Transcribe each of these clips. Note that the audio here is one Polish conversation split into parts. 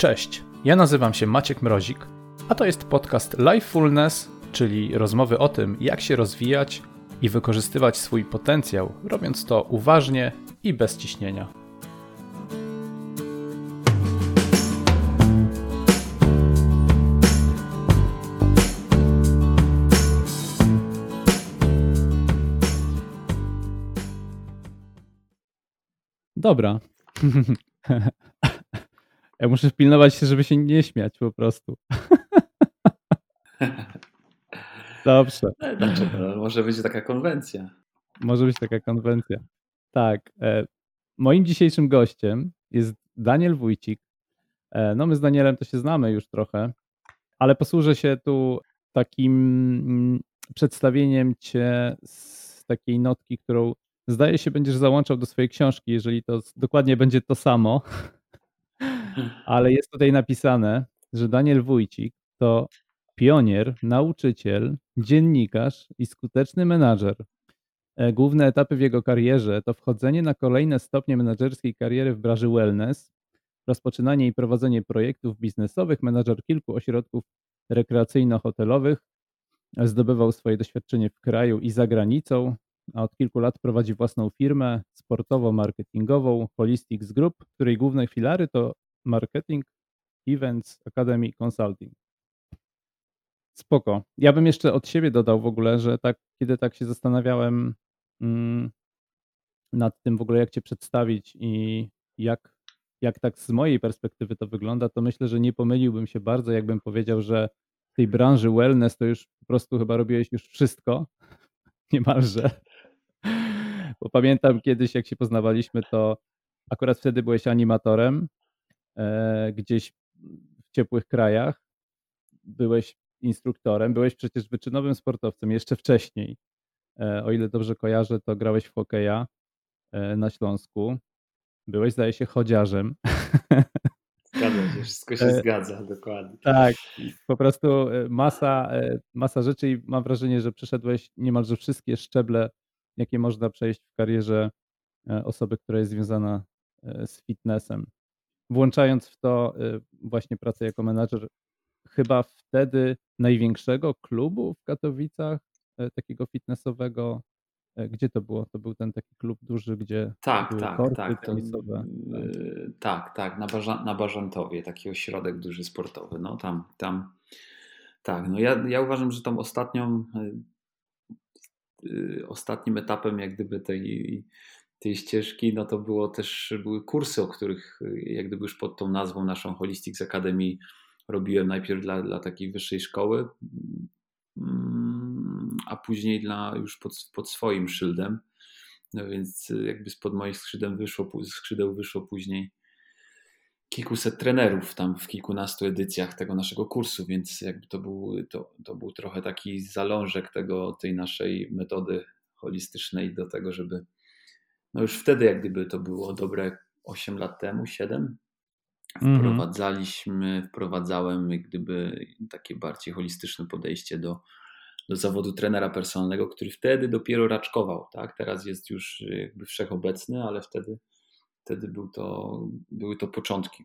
Cześć, ja nazywam się Maciek Mrozik, a to jest podcast Lifefulness, czyli rozmowy o tym, jak się rozwijać i wykorzystywać swój potencjał, robiąc to uważnie i bez ciśnienia. Dobra. Ja muszę pilnować się, żeby się nie śmiać po prostu. Dobrze. Dlaczego? No, może być taka konwencja. Może być taka konwencja. Tak. E, moim dzisiejszym gościem jest Daniel Wójcik. E, no my z Danielem to się znamy już trochę, ale posłużę się tu takim mm, przedstawieniem cię z takiej notki, którą zdaje się będziesz załączał do swojej książki, jeżeli to dokładnie będzie to samo. Ale jest tutaj napisane, że Daniel Wójcik to pionier, nauczyciel, dziennikarz i skuteczny menadżer. E, główne etapy w jego karierze to wchodzenie na kolejne stopnie menedżerskiej kariery w branży wellness, rozpoczynanie i prowadzenie projektów biznesowych, menadżer kilku ośrodków rekreacyjno-hotelowych, zdobywał swoje doświadczenie w kraju i za granicą, a od kilku lat prowadzi własną firmę sportowo-marketingową Holistics Group, której główne filary to marketing, events, academy, consulting. Spoko. Ja bym jeszcze od siebie dodał w ogóle, że tak, kiedy tak się zastanawiałem mm, nad tym w ogóle, jak cię przedstawić i jak, jak tak z mojej perspektywy to wygląda, to myślę, że nie pomyliłbym się bardzo, jakbym powiedział, że w tej branży wellness to już po prostu chyba robiłeś już wszystko, niemalże. Bo pamiętam kiedyś, jak się poznawaliśmy, to akurat wtedy byłeś animatorem gdzieś w ciepłych krajach. Byłeś instruktorem, byłeś przecież wyczynowym sportowcem jeszcze wcześniej. E, o ile dobrze kojarzę, to grałeś w hokeja e, na Śląsku. Byłeś, zdaje się, chodziarzem. Zgadza się, wszystko się zgadza, dokładnie. Tak, po prostu masa, masa rzeczy i mam wrażenie, że przeszedłeś niemalże wszystkie szczeble, jakie można przejść w karierze osoby, która jest związana z fitnessem włączając w to y, właśnie pracę jako menadżer chyba wtedy największego klubu w Katowicach, e, takiego fitnessowego. E, gdzie to było? To był ten taki klub duży, gdzie tak, tak, korty tak. To, yy, tak, tak, na, Barza, na Barzantowie, taki ośrodek duży sportowy. No tam, tam tak, no ja, ja uważam, że tą ostatnią, yy, ostatnim etapem jak gdyby tej tej ścieżki, no to było też, były kursy, o których jak gdyby już pod tą nazwą naszą Holistics Academy robiłem najpierw dla, dla takiej wyższej szkoły, mm, a później dla już pod, pod swoim szyldem. No więc jakby spod moich skrzydeł wyszło, skrzydeł wyszło później kilkuset trenerów tam w kilkunastu edycjach tego naszego kursu, więc jakby to był, to, to był trochę taki zalążek tego, tej naszej metody holistycznej do tego, żeby no już wtedy jak gdyby to było dobre 8 lat temu, 7, mhm. wprowadzaliśmy, wprowadzałem jak gdyby takie bardziej holistyczne podejście do, do zawodu trenera personalnego, który wtedy dopiero raczkował, tak? Teraz jest już jakby wszechobecny, ale wtedy, wtedy był to, były to początki.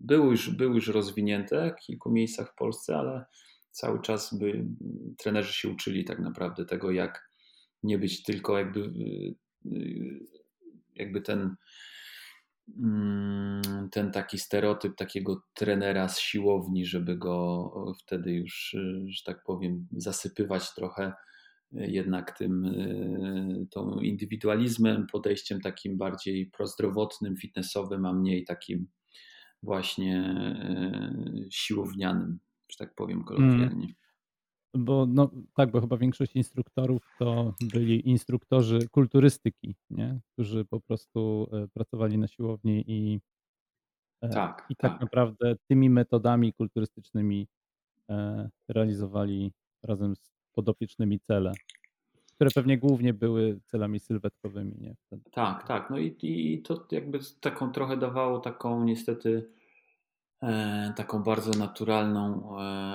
Były już, były już rozwinięte w kilku miejscach w Polsce, ale cały czas by trenerzy się uczyli tak naprawdę tego, jak nie być tylko jakby jakby ten, mm, ten taki stereotyp takiego trenera z siłowni, żeby go wtedy już, y, że tak powiem, zasypywać trochę y, jednak tym tą indywidualizmem, podejściem takim bardziej prozdrowotnym, fitnessowym, a mniej takim właśnie siłownianym, że tak powiem mm. kolokwialnie. Bo no, tak, bo chyba większość instruktorów to byli instruktorzy kulturystyki, nie? którzy po prostu e, pracowali na siłowni i, e, tak, i tak, tak naprawdę tymi metodami kulturystycznymi e, realizowali razem z podopiecznymi cele, które pewnie głównie były celami sylwetkowymi. Nie? Wtedy. Tak, tak. No i, i to jakby taką trochę dawało taką niestety taką bardzo naturalną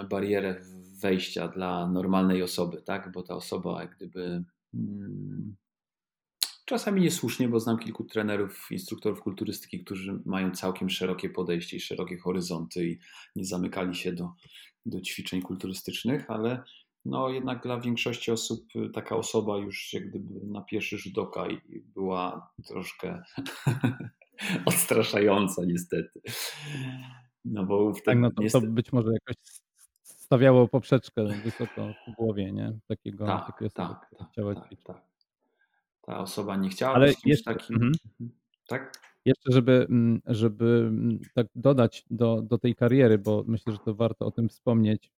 barierę wejścia dla normalnej osoby, tak? Bo ta osoba jak gdyby mm, czasami niesłusznie, bo znam kilku trenerów, instruktorów kulturystyki, którzy mają całkiem szerokie podejście i szerokie horyzonty i nie zamykali się do, do ćwiczeń kulturystycznych, ale no jednak dla większości osób taka osoba już jak gdyby na pierwszy rzut oka była troszkę odstraszająca niestety. No bo wtedy, tak, no to, niestety... to być może jakoś stawiało poprzeczkę wysoko w głowie, nie? Takiego, tak, tak, tak, tak, tak. Ta osoba nie chciała Ale być jeszcze, takim. Mhm. mhm. Tak? Jeszcze, żeby, mm, żeby mm, tak dodać do, do tej kariery, bo myślę, że to warto o tym wspomnieć,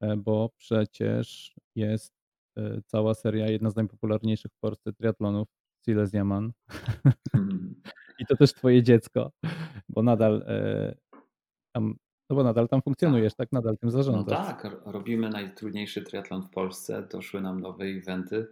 e, bo przecież jest e, cała seria, jedna z najpopularniejszych w Polsce triatlonów, Silesia Man. Hmm. I to też twoje dziecko, bo nadal e, tam no bo nadal tam funkcjonujesz, tak? tak? Nadal tym zarządzasz. No tak, robimy najtrudniejszy triatlon w Polsce, doszły nam nowe eventy,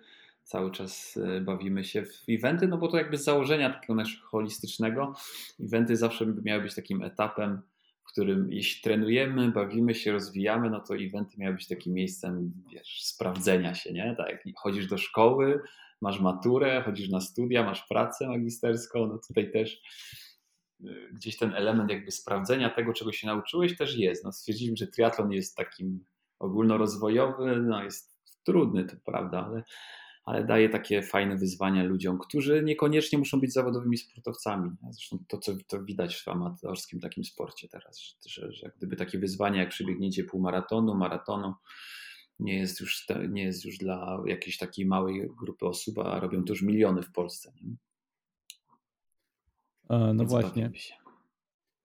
cały czas e, bawimy się w eventy, no bo to jakby z założenia takiego naszego holistycznego, eventy zawsze miały być takim etapem, w którym jeśli trenujemy, bawimy się, rozwijamy, no to eventy miały być takim miejscem, wiesz, sprawdzenia się, nie? Tak jak chodzisz do szkoły, masz maturę, chodzisz na studia, masz pracę magisterską, no tutaj też Y, gdzieś ten element jakby sprawdzenia tego, czego się nauczyłeś też jest. No, stwierdziliśmy, że triatlon jest takim ogólnorozwojowy, no jest trudny, to prawda, ale, ale daje takie fajne wyzwania ludziom, którzy niekoniecznie muszą być zawodowymi sportowcami. Zresztą to, co to widać w amatorskim takim sporcie teraz, że, że, że gdyby takie wyzwania jak przebiegnięcie półmaratonu, maratonu, nie jest już, nie jest już dla jakiejś takiej małej grupy osób, a robią to już miliony w Polsce. Nie? No Więc właśnie.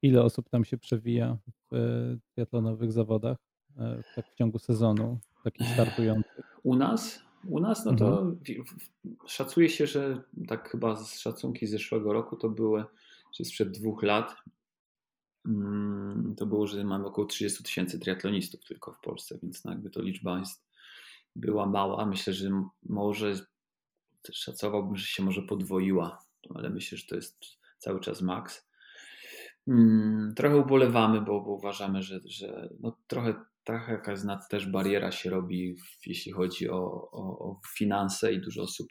Ile osób tam się przewija w e, triatlonowych zawodach e, tak w ciągu sezonu, takich startujących? U nas? U nas, no to mhm. szacuje się, że tak chyba z szacunki z zeszłego roku to były, czy sprzed dwóch lat, mm, to było, że mamy około 30 tysięcy triatlonistów tylko w Polsce, więc no jakby to liczba jest, była mała. Myślę, że może szacowałbym, że się może podwoiła, ale myślę, że to jest cały czas max. Mm, trochę ubolewamy, bo, bo uważamy, że, że no trochę, trochę jakaś też bariera się robi, jeśli chodzi o, o, o finanse i dużo osób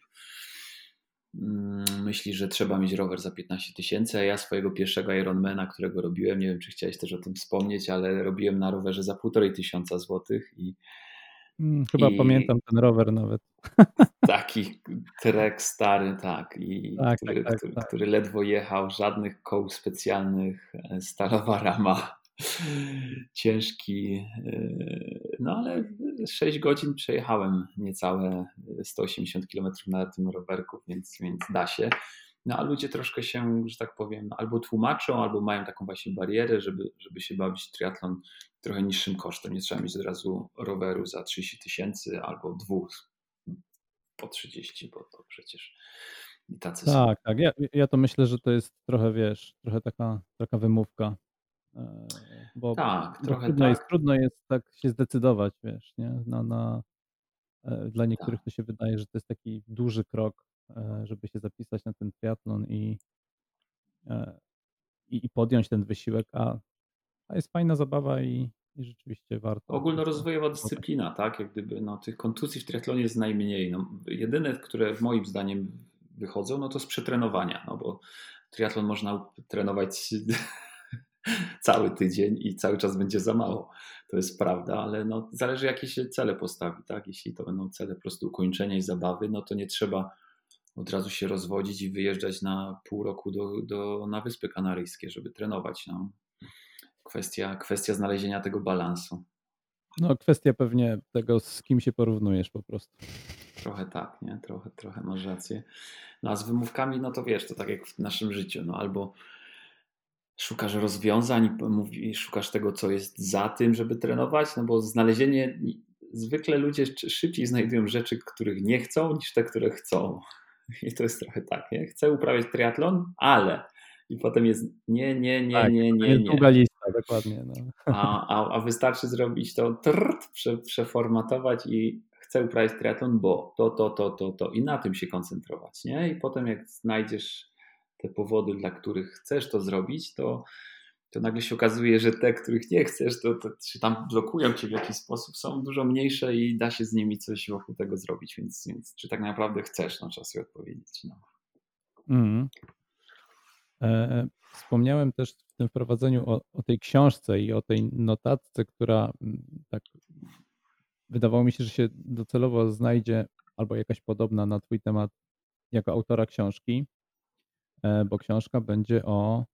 mm, myśli, że trzeba mieć rower za 15 tysięcy, a ja swojego pierwszego Ironmana, którego robiłem, nie wiem czy chciałeś też o tym wspomnieć, ale robiłem na rowerze za półtorej tysiąca złotych i chyba I pamiętam ten rower nawet. Taki trek stary, tak. I tak, który, tak, tak, który, tak. który, ledwo jechał, żadnych koł specjalnych, e, stalowa rama, ciężki. E, no ale 6 godzin przejechałem niecałe 180 km na tym rowerku, więc, więc da się. No a ludzie troszkę się, że tak powiem, albo tłumaczą, albo mają taką właśnie barierę, żeby, żeby się bawić triatlon trochę niższym kosztem. Nie trzeba mieć od razu roweru za 30 tysięcy albo dwóch po 30, bo to przecież i tacy tak, są. Tak, ja, ja to myślę, że to jest trochę, wiesz, trochę taka, taka wymówka. E, bo tak, trochę trudno, tak. Jest, trudno jest tak się zdecydować, wiesz, nie? Na, na, e, dla niektórych tak. to się wydaje, że to jest taki duży krok, żeby się zapisać na ten triatlon i, i, i podjąć ten wysiłek, a a jest fajna zabawa i, i rzeczywiście warto. Ogólnorozwojowa dyscyplina, tak? Jak gdyby no, tych kontuzji w triatlonie jest najmniej. No, jedyne, które moim zdaniem wychodzą, no to z przetrenowania, no bo triatlon można trenować cały tydzień i cały czas będzie za mało. To jest prawda, ale no, zależy jakie się cele postawi, tak? Jeśli to będą cele po prostu ukończenia i zabawy, no to nie trzeba od razu się rozwodzić i wyjeżdżać na pół roku do, do, na Wyspy Kanaryjskie, żeby trenować. No kwestia, kwestia znalezienia tego balansu. No, kwestia pewnie tego, z kim się porównujesz po prostu. Trochę tak, nie? Trochę, trochę masz rację. No a z wymówkami, no to wiesz, to tak jak w naszym życiu, no albo szukasz rozwiązań i szukasz tego, co jest za tym, żeby trenować, no bo znalezienie, zwykle ludzie szybciej znajdują rzeczy, których nie chcą, niż te, które chcą. I to jest trochę tak, nie? Chcę uprawiać triatlon, ale i potem jest nie, nie, nie, tak, nie, nie, nie. Długa lista, dokładnie. No. A, a, a wystarczy zrobić to, trrt, prze, przeformatować i chcę uprawiać triatlon, bo to, to, to, to, to i na tym się koncentrować, nie? I potem jak znajdziesz te powody, dla których chcesz to zrobić, to, to nagle się okazuje, że te, których nie chcesz, to, to czy tam blokują cię w jakiś sposób, są dużo mniejsze i da się z nimi coś wokół tego zrobić, więc, więc czy tak naprawdę chcesz, no trzeba sobie odpowiedzieć. No. Mhm. E, wspomniałem też w tym wprowadzeniu o, o tej książce i o tej notatce, która mm, tak wydawało mi się, że się docelowo znajdzie albo jakaś podobna na Twój temat jako autora książki, e, bo książka będzie o,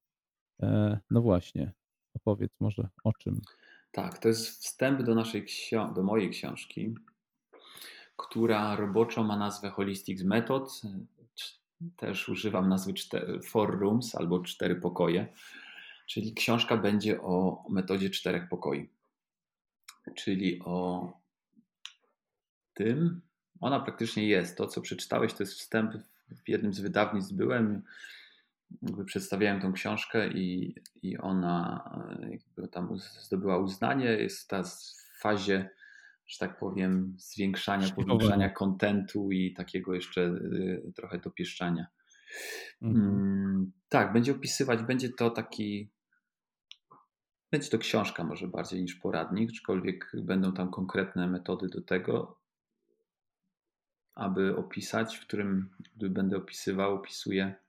no właśnie, opowiedz może o czym. Tak, to jest wstęp do naszej do mojej książki, która roboczo ma nazwę Holistics Method. Też używam nazwy Four Rooms albo Cztery Pokoje, czyli książka będzie o metodzie czterech pokoi, czyli o tym, ona praktycznie jest. To, co przeczytałeś, to jest wstęp w jednym z wydawnictw byłem, jakby przedstawiałem tą książkę i, i ona jakby tam zdobyła uznanie. Jest ta w fazie, że tak powiem, zwiększania, powiększania kontentu i takiego jeszcze y, trochę dopieszczania. Mhm. Mm, tak, będzie opisywać, będzie to taki będzie to książka może bardziej niż poradnik, aczkolwiek będą tam konkretne metody do tego aby opisać, w którym gdy będę opisywał, opisuję e,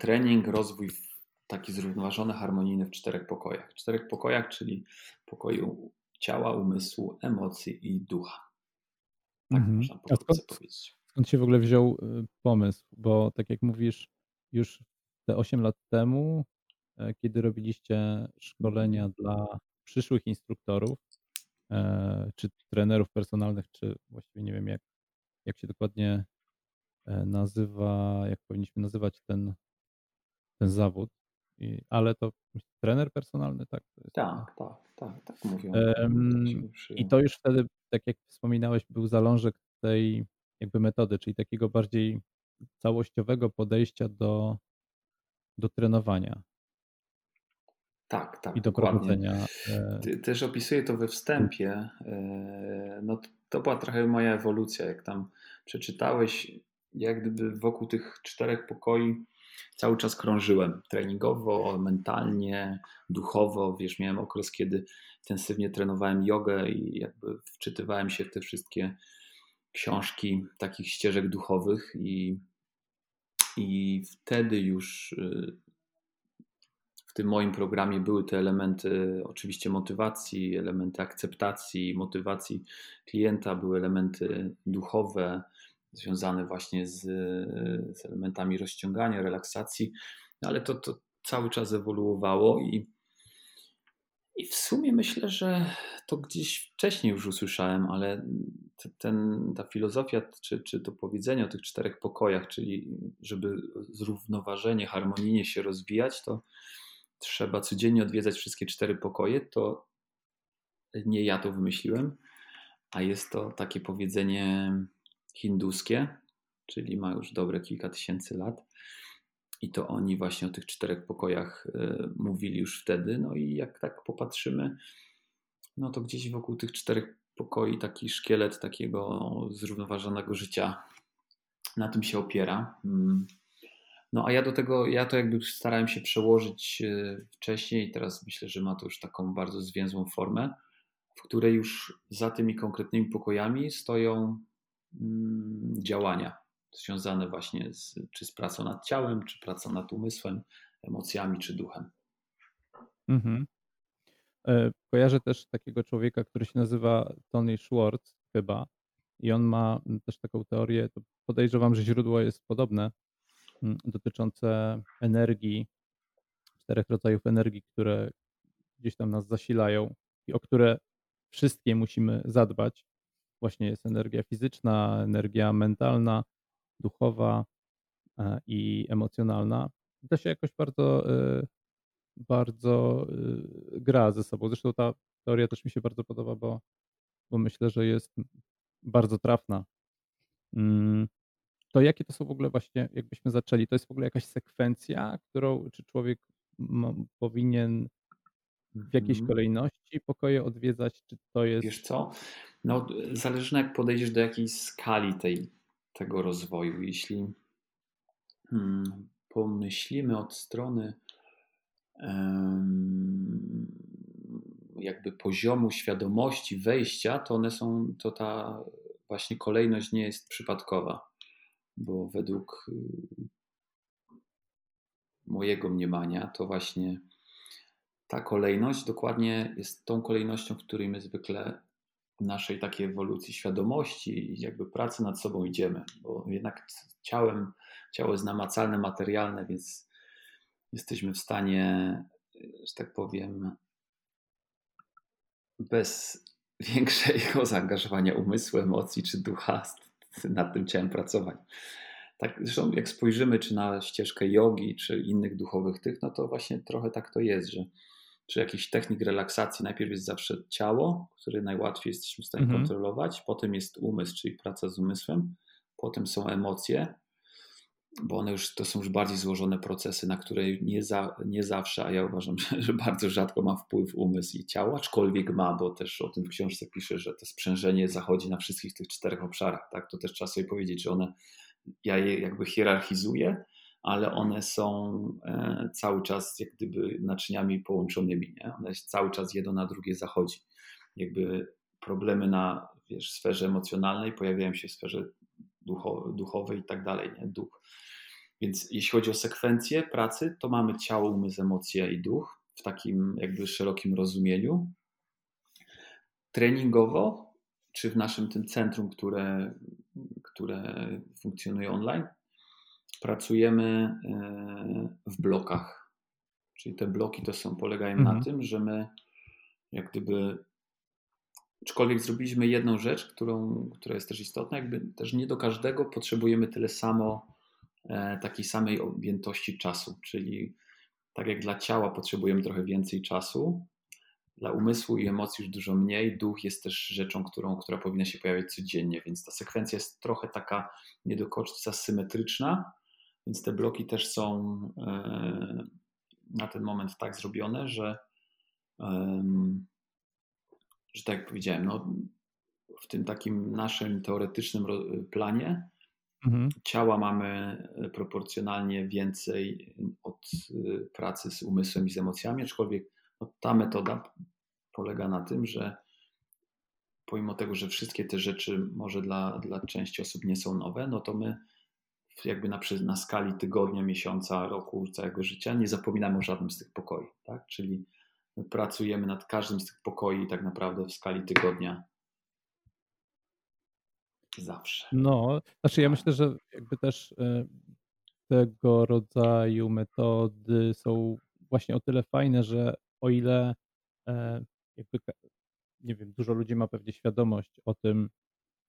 trening, rozwój taki zrównoważony, harmonijny w czterech pokojach. Czterech pokojach, czyli pokoju ciała, umysłu, emocji i ducha. Tak mhm. można powiedzieć. Skąd się w ogóle wziął y, pomysł? Bo tak jak mówisz, już te 8 lat temu, e, kiedy robiliście szkolenia mhm. dla przyszłych instruktorów, E, czy trenerów personalnych, czy właściwie nie wiem, jak, jak się dokładnie e, nazywa, jak powinniśmy nazywać ten, ten zawód. I, ale to trener personalny, tak? tak, tak, tak, tak mówią. Um, I to już wtedy, tak jak wspominałeś, był zalążek tej jakby metody, czyli takiego bardziej całościowego podejścia do, do trenowania. Tak, tak. I do prowadzenia. E, też opisuję to we wstępie. E, no, to była trochę moja ewolucja. Jak tam przeczytałeś, jak gdyby wokół tych czterech pokoi cały czas krążyłem. Treningowo, mentalnie, duchowo. Wiesz, miałem okres, kiedy intensywnie trenowałem jogę i jakby wczytywałem się w te wszystkie książki takich ścieżek duchowych i, i wtedy już y, tym moim programie były te elementy oczywiście motywacji, elementy akceptacji, motywacji klienta, były elementy duchowe związane właśnie z, z elementami rozciągania, relaksacji, ale to, to cały czas ewoluowało i, i w sumie myślę, że to gdzieś wcześniej już usłyszałem, ale ten, ta filozofia, czy, czy to powiedzenie o tych czterech pokojach, czyli żeby zrównoważenie, harmonijnie się rozwijać, to trzeba codziennie odwiedzać wszystkie cztery pokoje, to nie ja to wymyśliłem, a jest to takie powiedzenie hinduskie, czyli ma już dobre kilka tysięcy lat. I to oni właśnie o tych czterech pokojach y, mówili już wtedy. No i jak tak popatrzymy, no to gdzieś wokół tych czterech pokoi taki szkielet takiego zrównoważonego życia na tym się opiera. Mm. No a ja do tego, ja to jakby starałem się przełożyć e, wcześniej, teraz myślę, że ma to już taką bardzo zwięzłą formę, w której już za tymi konkretnymi pokojami stoją działania związane właśnie z, czy z pracą nad ciałem, czy pracą nad umysłem, emocjami, czy duchem. Mhm. E, kojarzę też takiego człowieka, który się nazywa Tony Schwartz chyba i on ma też taką teorię, podejrzewam, że źródło jest podobne, Mm, dotyczące energii, czterech rodzajów energii, które gdzieś tam nas zasilają i o które wszystkie musimy zadbać. Właśnie jest energia fizyczna, energia mentalna, duchowa e, i emocjonalna. to się jakoś bardzo, e, bardzo e, gra ze sobą. Zresztą ta teoria też mi się bardzo podoba, bo, bo myślę, że jest bardzo trafna. Mm, to jakie to są w ogóle właśnie, jakbyśmy zaczęli, to jest w ogóle jakaś sekwencja, którą, czy człowiek powinien w jakiejś mhm. kolejności pokoje odwiedzać, czy to jest... Wiesz co, no zależy jak podejdziesz do jakiej skali tej, tego rozwoju. Jeśli hmm, pomyślimy od strony um, jakby poziomu świadomości wejścia, to one są, to ta właśnie kolejność nie jest przypadkowa bo według y, mojego mniemania to właśnie ta kolejność dokładnie jest tą kolejnością, w której my zwykle w naszej takiej ewolucji świadomości i jakby pracy nad sobą idziemy, bo jednak ciałem, ciało jest namacalne, materialne, więc jesteśmy w stanie, że tak powiem, bez większego zaangażowania umysłu, emocji czy ducha nad tym ciałem pracować. Tak, zresztą jak spojrzymy czy na ścieżkę jogi, czy innych duchowych tych, no to właśnie trochę tak to jest, że czy jakiś technik relaksacji, najpierw jest zawsze ciało, które najłatwiej jesteśmy w stanie mhm. kontrolować, potem jest umysł, czyli praca z umysłem, potem są emocje, bo one już to są już bardziej złożone procesy, na które nie, za, nie zawsze, a ja uważam, że, że, bardzo rzadko ma wpływ umysł i ciało, aczkolwiek ma, bo też o tym w książce pisze, że to sprzężenie zachodzi na wszystkich tych czterech obszarach. Tak? To też trzeba sobie powiedzieć, że one, ja je jakby hierarchizuję, ale one są e, cały czas jak gdyby naczyniami połączonymi. Nie? One cały czas jedno na drugie zachodzi. Jakby problemy na wiesz, sferze emocjonalnej pojawiają się w sferze duchowej i tak dalej. Nie? Duch. Więc jeśli chodzi o sekwencję pracy, to mamy ciało, umysł, emocje i duch w takim jakby szerokim rozumieniu. Treningowo, czy w naszym tym centrum, które, które funkcjonuje online, pracujemy e, w blokach. Czyli te bloki to są, polegają mhm. na tym, że my jak gdyby aczkolwiek zrobiliśmy jedną rzecz, którą, która jest też istotna, jakby też nie do każdego potrzebujemy tyle samo e, takiej samej objętości czasu, czyli tak jak dla ciała potrzebujemy trochę więcej czasu, dla umysłu i emocji już dużo mniej. Duch jest też rzeczą, którą, która powinna się pojawiać codziennie, więc ta sekwencja jest trochę taka nie do końca symetryczna, więc te bloki też są e, na ten moment tak zrobione, że, że tak jak powiedziałem, no, w tym takim naszym teoretycznym planie mhm. ciała mamy proporcjonalnie więcej od e, pracy z umysłem i z emocjami, aczkolwiek no, ta metoda polega na tym, że pomimo tego, że wszystkie te rzeczy może dla, dla części osób nie są nowe, no to my jakby na, na skali tygodnia, miesiąca, roku, całego życia, nie zapominamy o żadnym z tych pokoi. Tak? Czyli pracujemy nad każdym z tych pokoi tak naprawdę w skali tygodnia. Zawsze. No, znaczy ja tak. myślę, że jakby też e, tego rodzaju metody są właśnie o tyle fajne, że o ile e, jakby, nie wiem, dużo ludzi ma pewnie świadomość o tym,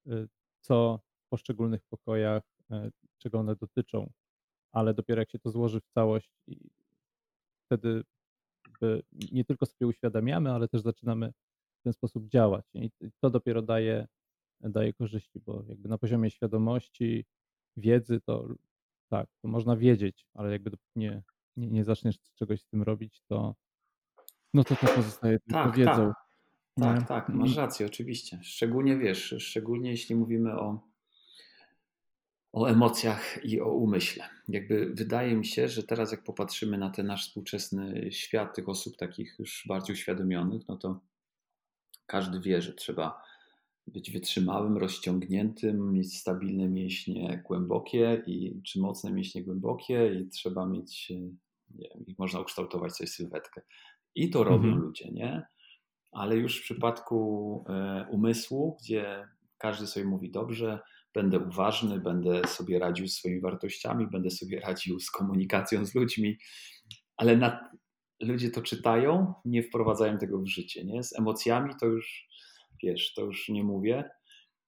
e, co w poszczególnych pokojach czego one dotyczą, ale dopiero jak się to złoży w całość wtedy nie tylko sobie uświadamiamy, ale też zaczynamy w ten sposób działać. I to dopiero daje, daje korzyści, bo jakby na poziomie świadomości, wiedzy, to tak, to można wiedzieć, ale jakby nie, nie, nie zaczniesz czegoś z tym robić, to no to to pozostaje tylko tak, wiedzą. Tak, tak, tak, masz rację, oczywiście. Szczególnie wiesz, szczególnie jeśli mówimy o o emocjach i o umyśle. Jakby wydaje mi się, że teraz jak popatrzymy na ten nasz współczesny świat tych osób takich już bardziej uświadomionych, no to każdy wie, że trzeba być wytrzymałym, rozciągniętym, mieć stabilne mięśnie głębokie i czy mocne mięśnie głębokie i trzeba mieć, nie wiem, można ukształtować sobie sylwetkę. I to robią mhm. ludzie, nie? Ale już w przypadku e, umysłu, gdzie każdy sobie mówi dobrze, będę uważny, będę sobie radził z swoimi wartościami, będę sobie radził z komunikacją z ludźmi, ale na, ludzie to czytają, nie wprowadzają tego w życie. Nie? Z emocjami to już, wiesz, to już nie mówię.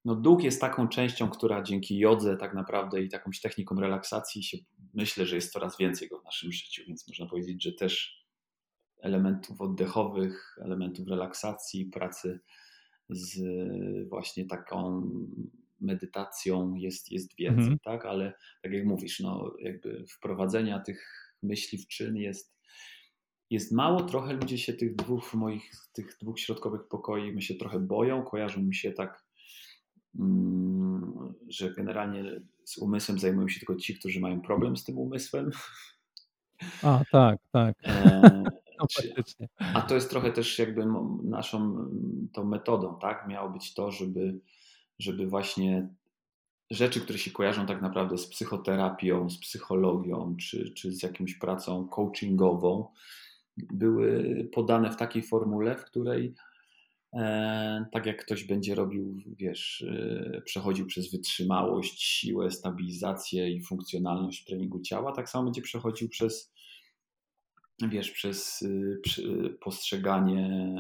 No, duch jest taką częścią, która dzięki jodze tak naprawdę i takąś technikom relaksacji się myślę, że jest coraz więcej go w naszym życiu, więc można powiedzieć, że też elementów oddechowych, elementów relaksacji, pracy z właśnie taką medytacją jest, jest więcej, mhm. tak? Ale tak jak mówisz, no jakby wprowadzenia tych myśli w czyn jest, jest mało. Trochę ludzie się tych dwóch moich, tych dwóch środkowych pokoi my się trochę boją, kojarzą mi się tak, mm, że generalnie z umysłem zajmują się tylko ci, którzy mają problem z tym umysłem. A, tak, tak. E, no, a to jest trochę też jakby naszą tą metodą, tak? Miało być to, żeby żeby właśnie rzeczy, które się kojarzą tak naprawdę z psychoterapią, z psychologią, czy, czy z jakąś pracą coachingową, były podane w takiej formule, w której e, tak jak ktoś będzie robił, wiesz, e, przechodził przez wytrzymałość, siłę, stabilizację i funkcjonalność treningu ciała, tak samo będzie przechodził przez wiesz, przez y, postrzeganie,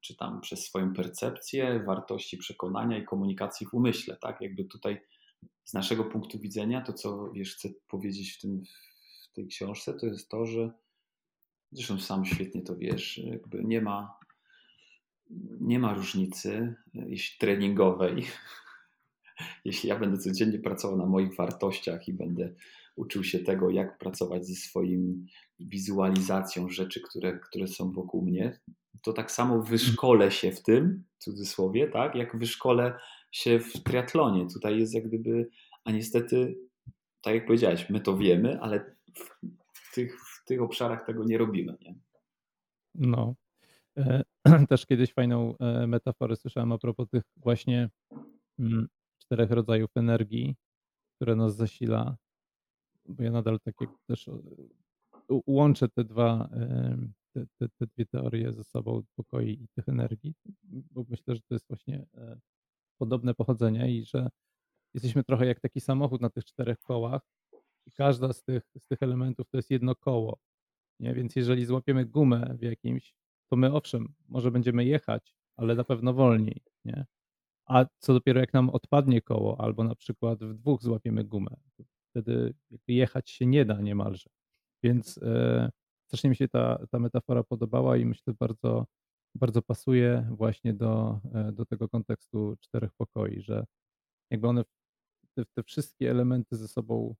czy tam przez swoją percepcję, wartości, przekonania i komunikacji w umyśle, tak? Jakby tutaj z naszego punktu widzenia to, co wiesz, chcę powiedzieć w, tym, w tej książce, to jest to, że zresztą sam świetnie to wiesz, jakby nie ma, nie ma różnicy jeśli treningowej. Jeśli ja będę codziennie pracował na moich wartościach i będę uczył się tego, jak pracować ze swoim wizualizacją rzeczy, które, które są wokół mnie, to tak samo wyszkolę się w tym, w cudzysłowie, tak, jak wyszkolę się w triatlonie. Tutaj jest jak gdyby, a niestety, tak jak powiedziałeś, my to wiemy, ale w tych, w tych obszarach tego nie robimy. Nie? No. E, też kiedyś fajną e, metaforę słyszałem a propos tych właśnie mm, czterech rodzajów energii, które nas zasila. Bo ja nadal takie też łączę te dwa, te, te, te dwie teorie ze sobą, pokoi i tych energii, bo myślę, że to jest właśnie e, podobne pochodzenie i że jesteśmy trochę jak taki samochód na tych czterech kołach i każda z tych, z tych elementów to jest jedno koło. Nie? Więc jeżeli złapiemy gumę w jakimś, to my owszem, może będziemy jechać, ale na pewno wolniej. Nie? A co dopiero jak nam odpadnie koło, albo na przykład w dwóch złapiemy gumę, wtedy jechać się nie da niemalże. Więc e, strasznie mi się ta, ta metafora podobała i myślę, bardzo, bardzo pasuje właśnie do, e, do tego kontekstu czterech pokoi, że jakby one, te, te wszystkie elementy ze sobą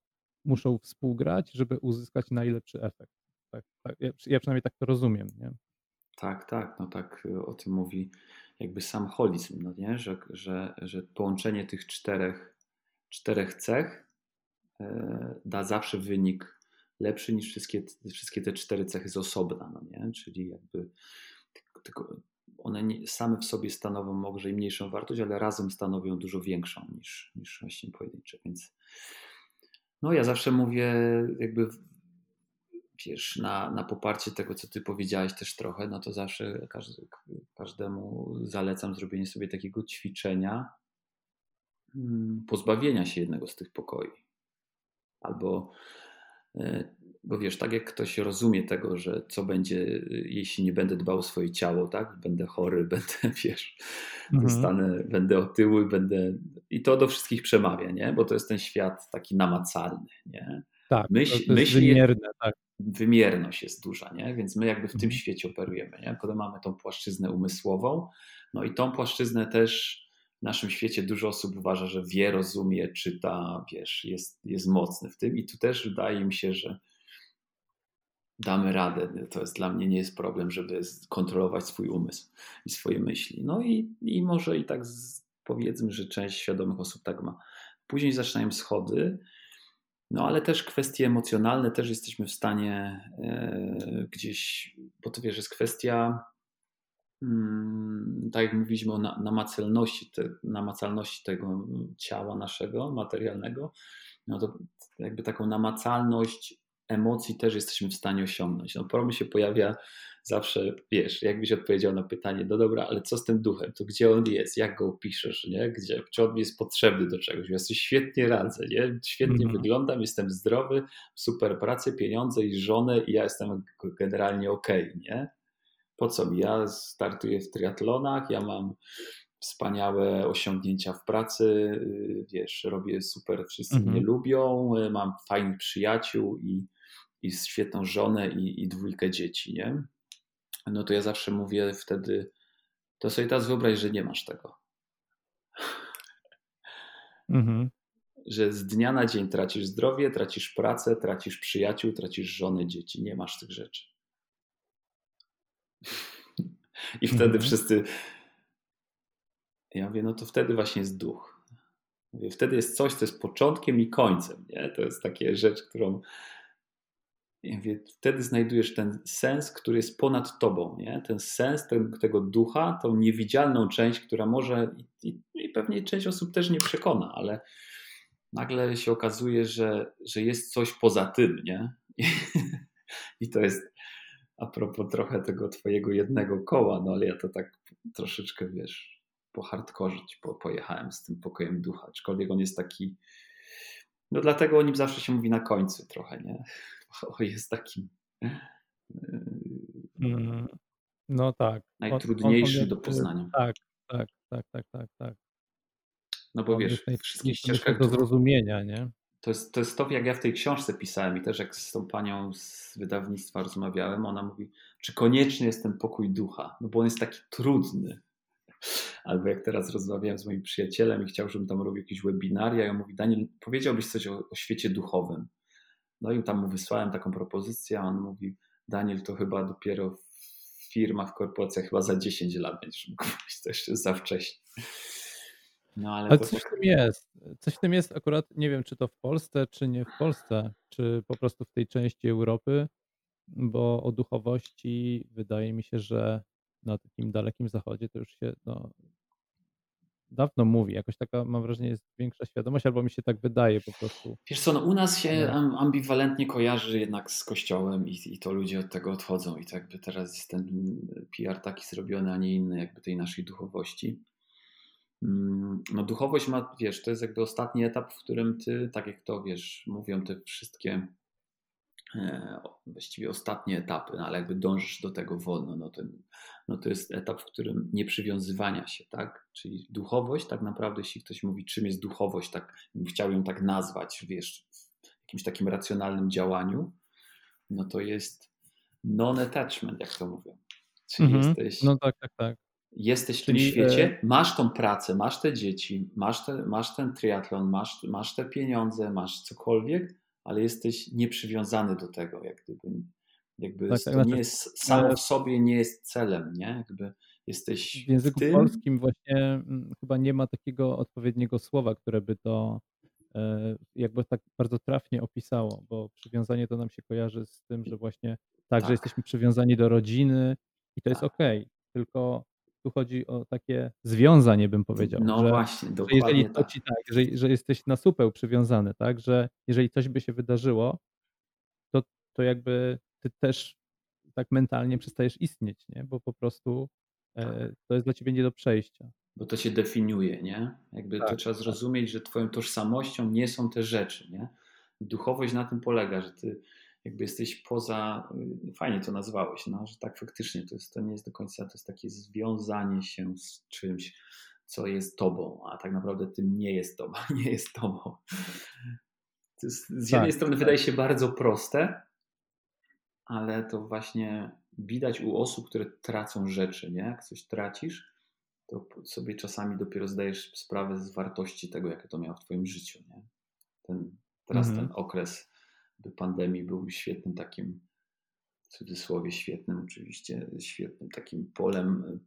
muszą współgrać, żeby uzyskać najlepszy efekt. Tak, tak, ja, ja przynajmniej tak to rozumiem. Nie? Tak, tak, no tak e, o tym mówi jakby sam holizm, no nie? Że, że, że połączenie tych czterech, czterech cech da zawsze wynik lepszy niż wszystkie, wszystkie te cztery cechy z osobna, no nie? Czyli jakby tylko one nie, same w sobie stanowią może i mniejszą wartość, ale razem stanowią dużo większą niż, niż właśnie pojedyncze, więc no ja zawsze mówię jakby wiesz, na, na poparcie tego, co ty powiedziałeś też trochę, no to zawsze każdy, każdemu zalecam zrobienie sobie takiego ćwiczenia hmm, pozbawienia się jednego z tych pokoi. Albo E, bo wiesz, tak jak ktoś rozumie tego, że co będzie, jeśli nie będę dbał o swoje ciało, tak? Będę chory, będę, wiesz, mhm. dostanę, będę otyły, będę. I to do wszystkich przemawia, nie? Bo to jest ten świat taki namacalny, nie? Tak, Myśl, to jest myśli, wymierne, tak. Wymierność jest duża, nie? Więc my jakby w mhm. tym świecie operujemy, nie? Potem mamy tą płaszczyznę umysłową, no i tą płaszczyznę też w naszym świecie dużo osób uważa, że wie, rozumie, czyta, wiesz, jest, jest mocny w tym i tu też wydaje mi się, że damy radę. To jest dla mnie nie jest problem, żeby kontrolować swój umysł i swoje myśli. No i, i może i tak z, powiedzmy, że część świadomych osób tak ma. Później zaczynają schody, no ale też kwestie emocjonalne też jesteśmy w stanie e, gdzieś, bo to wiesz, jest kwestia Mm, tak jak mówiliśmy o namacalności, te, namacalności tego ciała naszego, materialnego, no to jakby taką namacalność emocji też jesteśmy w stanie osiągnąć. No problem się pojawia zawsze, wiesz, jakbyś odpowiedział na pytanie, no dobra, ale co z tym duchem, to gdzie on jest, jak go opiszesz, nie? Gdzie, czy on jest potrzebny do czegoś, ja sobie świetnie radzę, nie? Świetnie mm. wyglądam, jestem zdrowy, super pracę, pieniądze i żonę i ja jestem generalnie okej, okay, nie? po co mi? Ja startuję w triatlonach, ja mam wspaniałe osiągnięcia w pracy, y, wiesz, robię super, wszyscy mhm. mnie lubią, y, mam fajnych przyjaciół i, i świetną żonę i, i dwójkę dzieci, nie? No to ja zawsze mówię wtedy, to sobie teraz wyobraź, że nie masz tego. Mhm. Że z dnia na dzień tracisz zdrowie, tracisz pracę, tracisz przyjaciół, tracisz żonę, dzieci. Nie masz tych rzeczy. I wtedy mhm. wszyscy. Ja mówię, no to wtedy właśnie jest duch. Mówię, wtedy jest coś, co jest początkiem i końcem. Nie? To jest takie rzecz, którą. Ja mówię, wtedy znajdujesz ten sens, który jest ponad tobą. Nie? Ten sens ten, tego ducha, tą niewidzialną część, która może i, i, pewnie część osób też nie przekona, ale nagle się okazuje, że, że jest coś poza tym, nie? I, I to jest a propos trochę tego twojego jednego koła, no ale ja to tak troszeczkę, wiesz, po hardkorzyć po, pojechałem z tym pokojem ducha, aczkolwiek on jest taki, no dlatego o nim zawsze się mówi na końcu trochę, nie? O, jest takim mm, no tak. Najtrudniejszy on, on, on do poznania. Tak, tak, tak, tak, tak, tak. No bo wiesz, w wszystkich ścieżkach do zrozumienia, nie? To jest, to jest to, jak ja w tej książce pisałem i też jak z tą panią z wydawnictwa rozmawiałem, ona mówi, czy konieczny jest ten pokój ducha, no bo on jest taki trudny. Albo jak teraz rozmawiałem z moim przyjacielem i chciał, żebym tam robił jakieś webinaria, i on mówi, Daniel, powiedziałbyś coś o, o świecie duchowym. No i tam mu wysłałem taką propozycję, a on mówi, Daniel, to chyba dopiero w firmach, w korporacjach chyba za 10 lat będziesz mógł mówić, to jeszcze za wcześnie. No, ale, ale coś tak... w tym jest. Coś w tym jest akurat, nie wiem, czy to w Polsce, czy nie w Polsce, czy po prostu w tej części Europy, bo o duchowości wydaje mi się, że na takim dalekim zachodzie to już się no, dawno mówi. Jakoś taka, mam wrażenie, jest większa świadomość, albo mi się tak wydaje po prostu. Wiesz co, no u nas się ambiwalentnie kojarzy jednak z kościołem i, i to ludzie od tego odchodzą i to jakby teraz jest ten PR taki zrobiony, a nie inny jakby tej naszej duchowości. Mm, no duchowość ma, wiesz, to jest jakby ostatni etap, w którym ty, tak jak to, wiesz, mówią te wszystkie e, właściwie ostatnie etapy, no ale jakby dążysz do tego wolno, no to, no to jest etap, w którym nieprzywiązywania się, tak? Czyli duchowość, tak naprawdę, jeśli ktoś mówi, czym jest duchowość, tak chciał ją tak nazwać, wiesz, w jakimś takim racjonalnym działaniu, no to jest non-attachment, jak to mówią. Czyli mhm. jesteś. No tak, tak, tak jesteś w tym świecie, e, masz tą pracę, masz te dzieci, masz, te, masz ten triatlon, masz, masz te pieniądze, masz cokolwiek, ale jesteś nieprzywiązany do tego, jak gdyby, jakby tak, to tak, nie znaczy, jest, samo w sobie nie jest celem, nie? Jakby jesteś w języku w tym... polskim właśnie mm, chyba nie ma takiego odpowiedniego słowa, które by to e, jakby tak bardzo trafnie opisało, bo przywiązanie to nam się kojarzy z tym, że właśnie tak, tak. że jesteśmy przywiązani do rodziny i to jest tak. okej, okay, tylko tu chodzi o takie związanie, bym powiedział. No że, właśnie, dokładnie. Że jeżeli tak. ci tak, że, że jesteś na supeł przywiązany, tak, że jeżeli coś by się wydarzyło, to, to jakby ty też tak mentalnie przestajesz istnieć, nie? Bo po prostu e, tak. to jest dla ciebie nie do przejścia. Bo to się definiuje, nie? Jakby tak, to trzeba tak. zrozumieć, że twoją tożsamością nie są te rzeczy, nie? Duchowość na tym polega, że ty jakby jesteś poza, y, fajnie to nazwałeś, no, że tak faktycznie to, jest, to nie jest do końca, to jest takie związanie się z czymś, co jest tobą, a tak naprawdę tym nie jest tobą, nie jest tobą. To jest, z tak, jednej strony tak. wydaje się bardzo proste, ale to właśnie widać u osób, które tracą rzeczy, nie? Jak coś tracisz, to sobie czasami dopiero zdajesz sprawę z wartości tego, jakie to miało w twoim życiu, nie? Ten, teraz mhm. ten okres pandemii był świetnym takim, w cudzysłowie świetnym oczywiście, świetnym takim polem,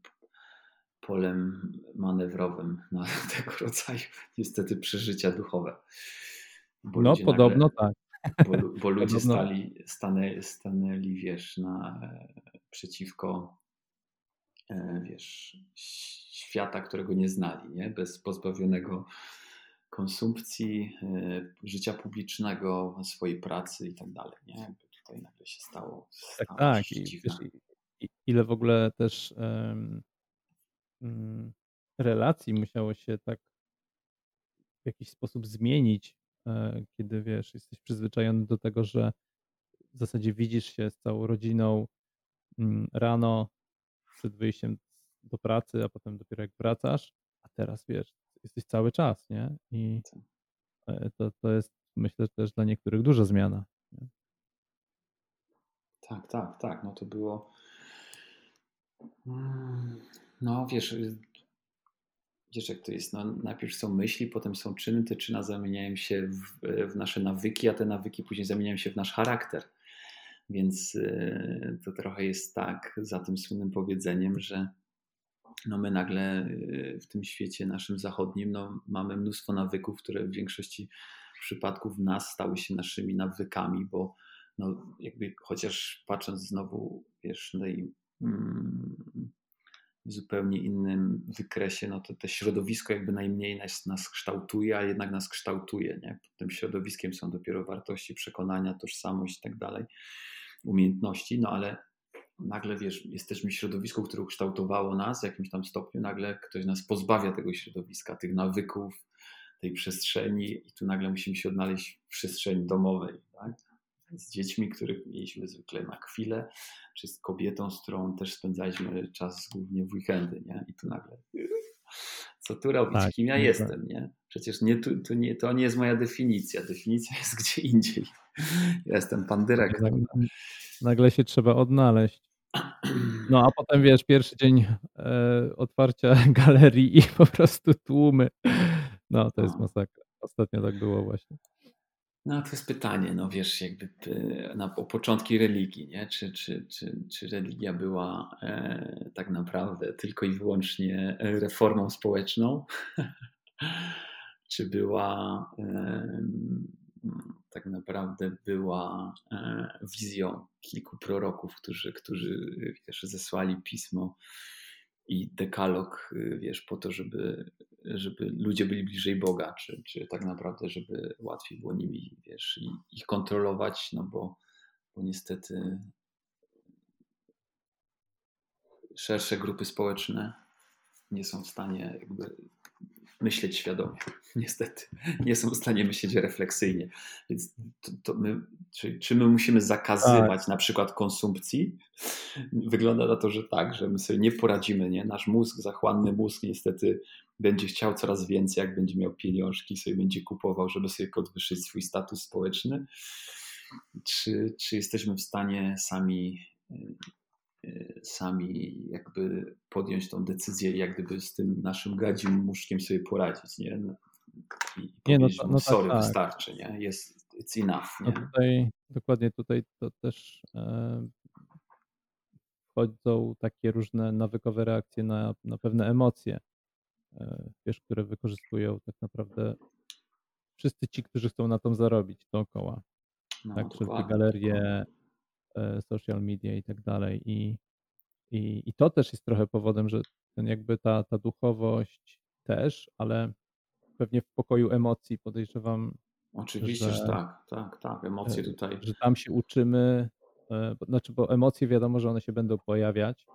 polem manewrowym na tego rodzaju niestety przeżycia duchowe. Bo no podobno nagle, tak. Bo, bo ludzie stali, stanęli, stanęli, wiesz, na, przeciwko e, wiesz, świata, którego nie znali, nie? bez pozbawionego konsumpcji, e, życia publicznego, swojej pracy i tak dalej. Nie? Jakby tutaj nagle się stało. Tak, tak. I, wiesz, i, ile w ogóle też um, relacji musiało się tak w jakiś sposób zmienić, kiedy wiesz, jesteś przyzwyczajony do tego, że w zasadzie widzisz się z całą rodziną mm, rano przed wyjściem do pracy, a potem dopiero jak wracasz, a teraz wiesz, jesteś cały czas, nie? I tak. e, to, to jest myślę też dla niektórych duża zmiana. Nie? Tak, tak, tak. No to było. Mm, no wiesz, wiesz jak to jest. No, najpierw są myśli, potem są czyny. Te czyny zamieniają się w, w nasze nawyki, a te nawyki później zamieniają się w nasz charakter. Więc y, to trochę jest tak za tym słynnym powiedzeniem, że no my nagle y, w tym świecie naszym zachodnim no, mamy mnóstwo nawyków, które w większości przypadków nas stały się naszymi nawykami, bo no, jakby chociaż patrząc znowu, wiesz, tej, mm, w zupełnie innym wykresie, no to to środowisko jakby najmniej nas, nas kształtuje, a jednak nas kształtuje. Nie? Pod tym środowiskiem są dopiero wartości, przekonania, tożsamość i tak dalej, umiejętności, no ale nagle wiesz, jesteśmy w środowisku, które ukształtowało nas w jakimś tam stopniu, nagle ktoś nas pozbawia tego środowiska, tych nawyków, tej przestrzeni i tu nagle musimy się odnaleźć w przestrzeni domowej. Tak? Z dziećmi, których mieliśmy zwykle na chwilę, czy z kobietą, z którą też spędzaliśmy czas głównie w weekendy, nie? I tu nagle, co tu robić, tak, kim ja jestem, nie? Przecież nie, tu, tu nie, to nie jest moja definicja, definicja jest gdzie indziej. Ja jestem pan dyrektor. Nagle, nagle się trzeba odnaleźć. No a potem wiesz, pierwszy dzień e, otwarcia galerii i po prostu tłumy. No to jest no. masakra. Ostatnio tak było właśnie. No to jest pytanie, no wiesz, jakby na, o początki religii, nie? Czy, czy, czy, czy religia była e, tak naprawdę tylko i wyłącznie reformą społeczną, czy była e, tak naprawdę była e, wizją kilku proroków, którzy, którzy wiesz, zesłali pismo i dekalog, y, wiesz, po to, żeby, żeby ludzie byli bliżej Boga, czy, czy tak naprawdę, żeby łatwiej było nimi, wiesz, ich kontrolować, no bo, bo niestety szersze grupy społeczne nie są w stanie jakby myśleć świadomie. Niestety, nie są w stanie myśleć refleksyjnie. Więc to, to my, czy, czy, my musimy zakazywać tak. na przykład konsumpcji? Wygląda na to, że tak, że my sobie nie poradzimy. Nie? Nasz mózg, zachłanny mózg, niestety będzie chciał coraz więcej, jak będzie miał pieniążki, sobie będzie kupował, żeby sobie podwyższyć swój status społeczny. Czy, czy jesteśmy w stanie sami sami jakby podjąć tą decyzję i jak gdyby z tym naszym gadzim muszkiem sobie poradzić, nie? No, I nie, no, no, no sorry, tak, tak. wystarczy, nie? Jest, it's enough, no nie? No tutaj, dokładnie tutaj to też e, wchodzą takie różne nawykowe reakcje na, na pewne emocje, e, wiesz, które wykorzystują tak naprawdę wszyscy ci, którzy chcą na tym zarobić dookoła. No, tak, wszelkie galerie, E, social media i tak dalej. I, i, I to też jest trochę powodem, że ten jakby ta, ta duchowość też, ale pewnie w pokoju emocji podejrzewam. Oczywiście, że, że tak, tak, tak, emocje e, tutaj. Że tam się uczymy, e, znaczy, bo emocje wiadomo, że one się będą pojawiać,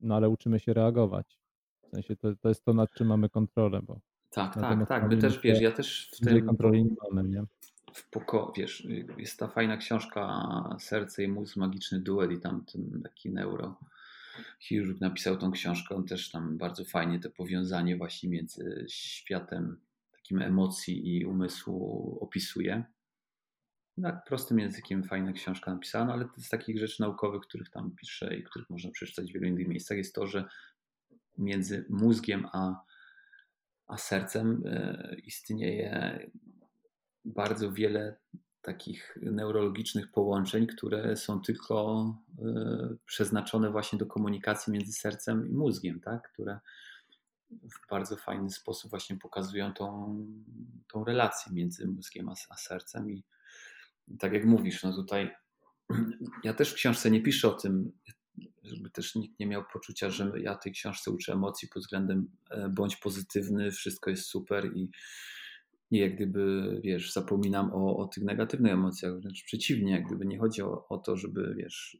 no ale uczymy się reagować. W sensie to, to jest to, nad czym mamy kontrolę, bo. Tak, tak, tak. My też wiesz, ja też w tym. kontroli nie mamy, nie? W poko, wiesz, jest ta fajna książka Serce i mózg, magiczny duel i tam ten taki neurochirurg napisał tą książkę, on też tam bardzo fajnie to powiązanie właśnie między światem takim emocji i umysłu opisuje. Tak prostym językiem fajna książka napisana, ale z takich rzeczy naukowych, których tam pisze i których można przeczytać w wielu innych miejscach, jest to, że między mózgiem a, a sercem e, istnieje bardzo wiele takich neurologicznych połączeń, które są tylko e, przeznaczone właśnie do komunikacji między sercem i mózgiem, tak? które w bardzo fajny sposób właśnie pokazują tą, tą relację między mózgiem a, a sercem. I, tak jak mówisz, no tutaj ja też w książce nie piszę o tym, żeby też nikt nie miał poczucia, że ja tej książce uczę emocji pod względem e, bądź pozytywny, wszystko jest super i nie jak gdyby, wiesz, zapominam o, o tych negatywnych emocjach, wręcz przeciwnie, jak gdyby nie chodzi o, o to, żeby, wiesz,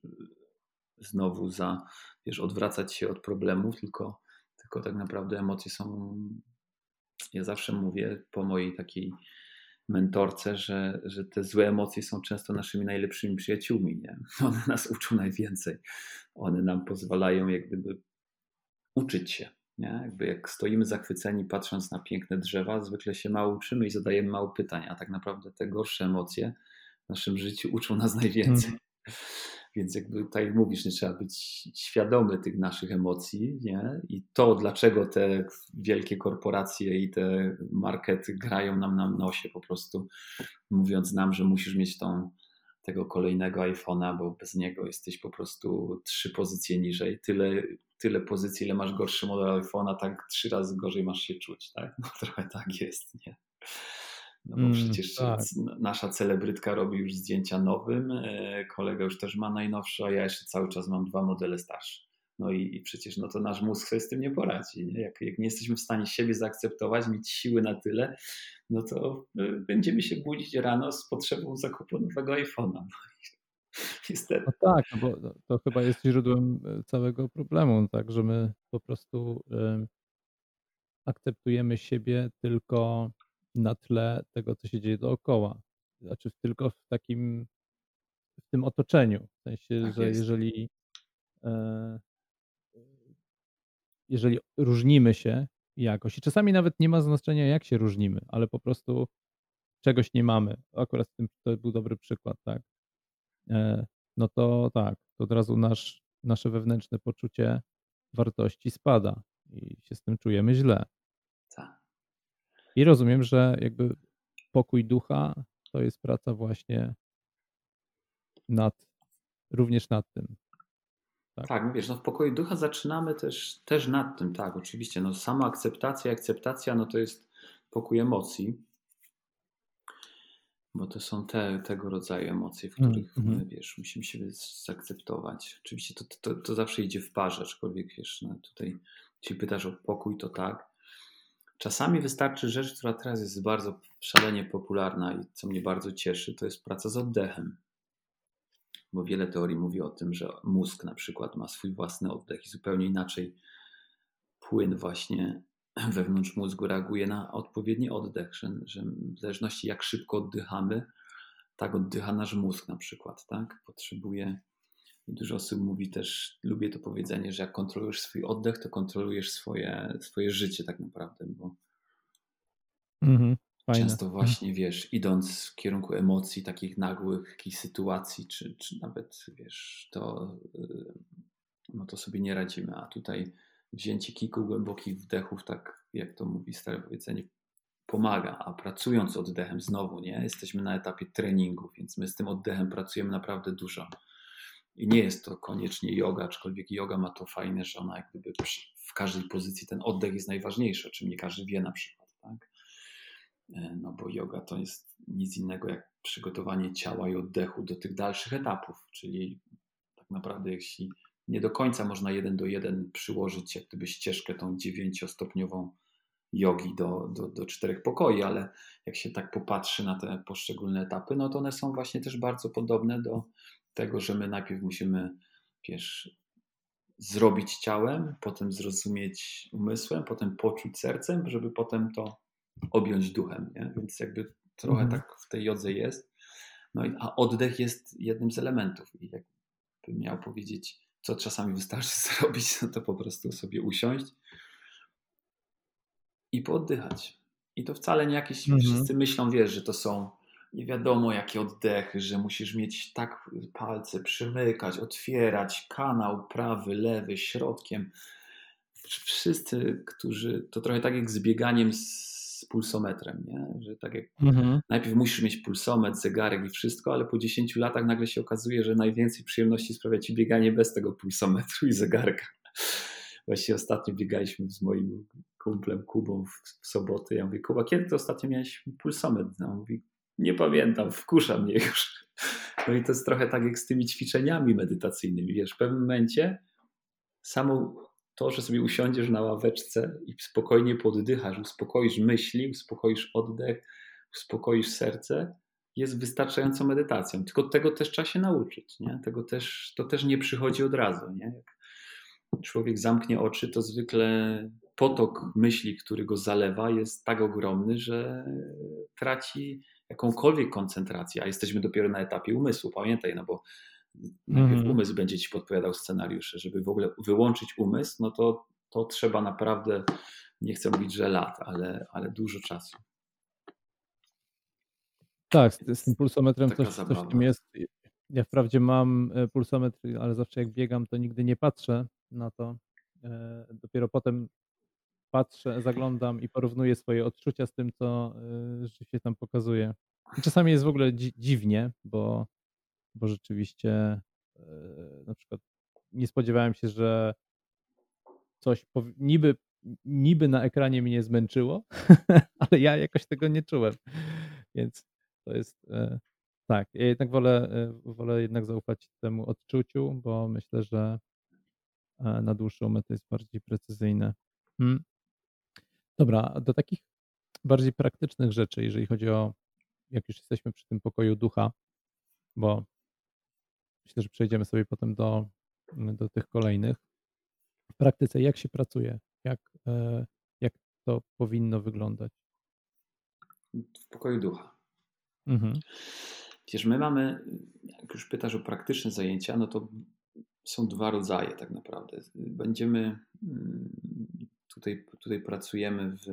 znowu za, wiesz, odwracać się od problemów, tylko, tylko tak naprawdę emocje są, ja zawsze mówię po mojej takiej mentorce, że, że te złe emocje są często naszymi najlepszymi przyjaciółmi, nie? One nas uczą najwięcej. One nam pozwalają jak gdyby uczyć się, nie? Jakby jak stoimy zachwyceni, patrząc na piękne drzewa, zwykle się mało uczymy i zadajemy mało pytań, a tak naprawdę te gorsze emocje w naszym życiu uczą nas najwięcej. Hmm. Więc jakby tak jak mówisz, nie trzeba być świadomy tych naszych emocji, nie? I to, dlaczego te wielkie korporacje i te markety grają nam na nosie po prostu, mówiąc nam, że musisz mieć tą, tego kolejnego iPhone'a, bo bez niego jesteś po prostu trzy pozycje niżej. Tyle tyle pozycji, ile masz gorszy model iPhone'a, tak trzy razy gorzej masz się czuć, tak? No trochę tak jest, nie? No bo mm, przecież tak. nasza celebrytka robi już zdjęcia nowym, e, kolega już też ma najnowsze, a ja jeszcze cały czas mam dwa modele starsze. No i, i przecież no to nasz mózg sobie z tym nie poradzi. Nie? Jak, jak nie jesteśmy w stanie siebie zaakceptować, mieć siły na tyle, no to y, będziemy się budzić rano z potrzebą zakupu nowego iPhone'a. Niestety. No tak, no bo to chyba jest źródłem e, całego problemu, tak, że my po prostu y, akceptujemy siebie tylko na tle tego, co się dzieje dookoła. Znaczy tylko w takim, w tym otoczeniu. W sensie, tak że jest. jeżeli jeżeli różnimy się jakoś, i czasami nawet nie ma znaczenia, jak się różnimy, ale po prostu czegoś nie mamy. Akurat tym to był dobry przykład, tak. E, no to tak, to od razu nasz, nasze wewnętrzne poczucie wartości spada i się z tym czujemy źle. Tak. I rozumiem, że jakby pokój ducha to jest praca właśnie nad, również nad tym. Tak, tak wiesz, no w pokoju ducha zaczynamy też, też nad tym, tak, oczywiście. No sama akceptacja, akceptacja, no to jest pokój emocji, bo to są te, tego rodzaju emocje, w mm, których mm -hmm. wiesz, musimy się zaakceptować. Oczywiście to, to, to zawsze idzie w parze, aczkolwiek wiesz, no tutaj jeśli pytasz o pokój, to tak. Czasami wystarczy rzecz, która teraz jest bardzo szalenie popularna i co mnie bardzo cieszy, to jest praca z oddechem bo wiele teorii mówi o tym, że mózg na przykład ma swój własny oddech i zupełnie inaczej płyn właśnie wewnątrz mózgu reaguje na odpowiedni oddech, że, że w zależności jak szybko oddychamy, tak oddycha nasz mózg na przykład, tak? Potrzebuje i dużo osób mówi też, lubię to powiedzenie, że jak kontrolujesz swój oddech, to kontrolujesz swoje, swoje życie tak naprawdę, bo mhm. Fajne. Często właśnie, wiesz, idąc w kierunku emocji, takich nagłych jakichś sytuacji, czy, czy nawet, wiesz, to, y, no to sobie nie radzimy. A tutaj wzięcie kilku głębokich wdechów, tak jak to mówi stare powiedzenie, pomaga. A pracując oddechem znowu, nie? Jesteśmy na etapie treningu, więc my z tym oddechem pracujemy naprawdę dużo. I nie jest to koniecznie yoga, aczkolwiek yoga ma to fajne, że ona jak gdyby w każdej pozycji ten oddech jest najważniejszy, o czym nie każdy wie na przykład. Tak? E, no bo yoga to jest nic innego jak przygotowanie ciała i oddechu do tych dalszych etapów, czyli tak naprawdę jeśli nie do końca można jeden do jeden przyłożyć jak gdyby ścieżkę tą dziewięciostopniową jogi do, do, do czterech pokoi, ale jak się tak popatrzy na te poszczególne etapy, no to one są właśnie też bardzo podobne do tego, że my najpierw musimy, wiesz, zrobić ciałem, potem zrozumieć umysłem, potem poczuć sercem, żeby potem to objąć duchem, nie? więc jakby trochę mhm. tak w tej jodze jest. No i, a oddech jest jednym z elementów i jakbym miał powiedzieć, co czasami wystarczy zrobić, no to po prostu sobie usiąść i pooddychać. I to wcale nie jakieś, mhm. wszyscy myślą, wiesz, że to są nie wiadomo jakie oddechy, że musisz mieć tak palce, przymykać, otwierać, kanał prawy, lewy, środkiem. Wszyscy, którzy, to trochę tak jak z bieganiem z z pulsometrem, nie? że tak jak mhm. najpierw musisz mieć pulsometr, zegarek i wszystko, ale po 10 latach nagle się okazuje, że najwięcej przyjemności sprawia ci bieganie bez tego pulsometru i zegarka. Właściwie ostatnio biegaliśmy z moim kumplem Kubą w, sobotę. Ja mówię, Kuba, kiedy to ostatnio miałeś pulsometr? No, on mówi, nie pamiętam, wkusza mnie już. No i to jest trochę tak jak z tymi ćwiczeniami medytacyjnymi. Wiesz, w pewnym momencie samo to, że sobie usiądziesz na ławeczce i spokojnie poddychasz, uspokoisz myśli, uspokoisz oddech, uspokoisz serce, jest wystarczającą medytacją. Tylko tego też trzeba się nauczyć. Nie? Tego też, to też nie przychodzi od razu. Nie? Jak człowiek zamknie oczy, to zwykle potok myśli, który go zalewa, jest tak ogromny, że traci jakąkolwiek koncentrację, a jesteśmy dopiero na etapie umysłu. Pamiętaj, no bo najpierw mm. umysł będzie ci podpowiadał scenariusze. Żeby w ogóle wyłączyć umysł, no to, to trzeba naprawdę, nie chcę mówić, że lat, ale, ale dużo czasu. Tak, z, z tym pulsometrem coś, coś w tym jest. Ja wprawdzie mam e, pulsometr, ale zawsze jak biegam, to nigdy nie patrzę na to. E, dopiero potem patrzę, zaglądam i porównuję swoje odczucia z tym, co e, się tam pokazuje. Czasami jest w ogóle dziwnie, bo bo rzeczywiście e, na przykład nie spodziewałem się, że coś niby, niby na ekranie mnie zmęczyło, ale ja jakoś tego nie czułem. Więc to jest e, tak. Ja jednak wolę, e, wolę jednak zaufać temu odczuciu, bo myślę, że na dłuższą metę jest bardziej precyzyjne. Hmm. Dobra, do takich bardziej praktycznych rzeczy, jeżeli chodzi o, jak już jesteśmy przy tym pokoju ducha, bo myślę, że przejdziemy sobie potem do, do tych kolejnych. W praktyce, jak się pracuje? Jak, e, jak to powinno wyglądać? W pokoju ducha. Mhm. Wiesz, my mamy, jak już pytasz o praktyczne zajęcia, no to są dwa rodzaje tak naprawdę. Będziemy mm, tutaj, tutaj pracujemy w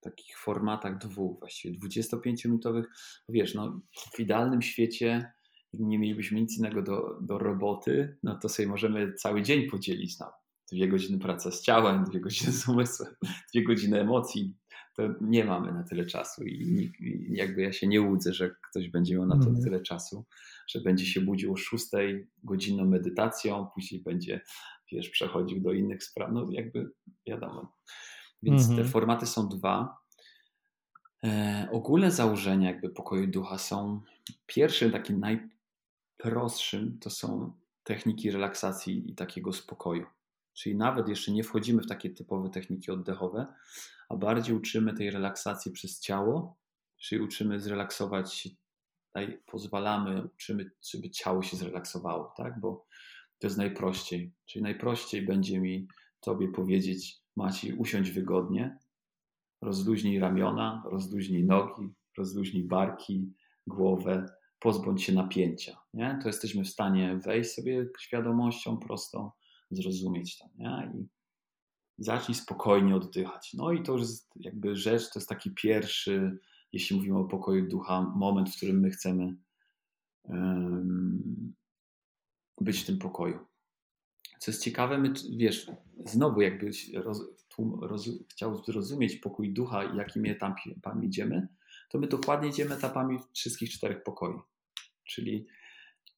takich formatach dwóch, właściwie 25-minutowych. Wiesz, no, w idealnym świecie nie mielibyśmy nic innego do, do roboty, no to sobie możemy cały dzień podzielić na dwie godziny praca z ciałem, dwie godziny z umysłem, dwie godziny emocji. To nie mamy na tyle czasu i, i jakby ja się nie łudzę, że ktoś będzie miał na to mm. tyle czasu, że będzie się budził o szóstej godzinną medytacją, później będzie, wiesz, przechodził do innych spraw. No jakby wiadomo. Więc te mhm. formaty są dwa. E, ogólne założenia jakby pokoju ducha są pierwszym takim najprostszym to są techniki relaksacji i takiego spokoju. Czyli nawet jeszcze nie wchodzimy w takie typowe techniki oddechowe, a bardziej uczymy tej relaksacji przez ciało, czyli uczymy zrelaksować, pozwalamy, uczymy, żeby ciało się zrelaksowało, tak? Bo to jest najprościej. Czyli najprościej będzie mi tobie powiedzieć, Maciej, usiądź wygodnie, rozluźnij ramiona, rozluźnij nogi, rozluźnij barki, głowę, pozbądź się napięcia. Nie? To jesteśmy w stanie wejść sobie świadomością prostą, zrozumieć to. Nie? I zacznij spokojnie oddychać. No i to już jest jakby rzecz, to jest taki pierwszy, jeśli mówimy o pokoju ducha, moment, w którym my chcemy um, być w tym pokoju. Co jest ciekawe, my, wiesz, znowu jakby roz, roz, chciał zrozumieć pokój ducha jakimi etapami idziemy, to my dokładnie idziemy etapami wszystkich czterech pokoi. Czyli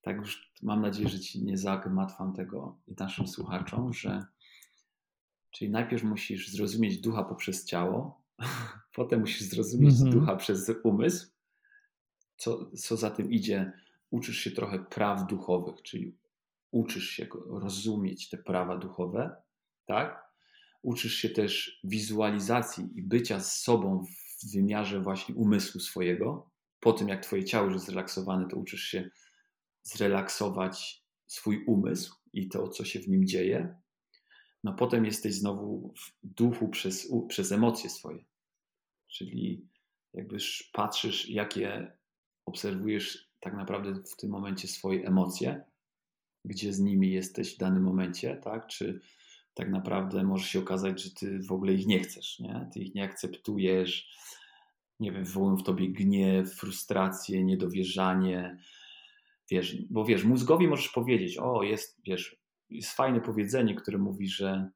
tak już mam nadzieję, że ci nie zagmatwam tego i naszym słuchaczom, że czyli najpierw musisz zrozumieć ducha poprzez ciało, potem musisz zrozumieć mm -hmm. ducha przez umysł, co, co za tym idzie, uczysz się trochę praw duchowych, czyli uczysz się rozumieć te prawa duchowe, tak? Uczysz się też wizualizacji i bycia z sobą w wymiarze właśnie umysłu swojego. Po tym, jak twoje ciało już jest zrelaksowane, to uczysz się zrelaksować swój umysł i to, co się w nim dzieje. No potem jesteś znowu w duchu przez, przez emocje swoje. Czyli jakby patrzysz, jakie obserwujesz tak naprawdę w tym momencie swoje emocje, gdzie z nimi jesteś w danym momencie, tak? Czy tak naprawdę może się okazać, że ty w ogóle ich nie chcesz, nie? Ty ich nie akceptujesz, nie wiem, wywołują w tobie gniew, frustrację, niedowierzanie, wiesz, bo wiesz, mózgowi możesz powiedzieć, o, jest, wiesz, jest fajne powiedzenie, które mówi, że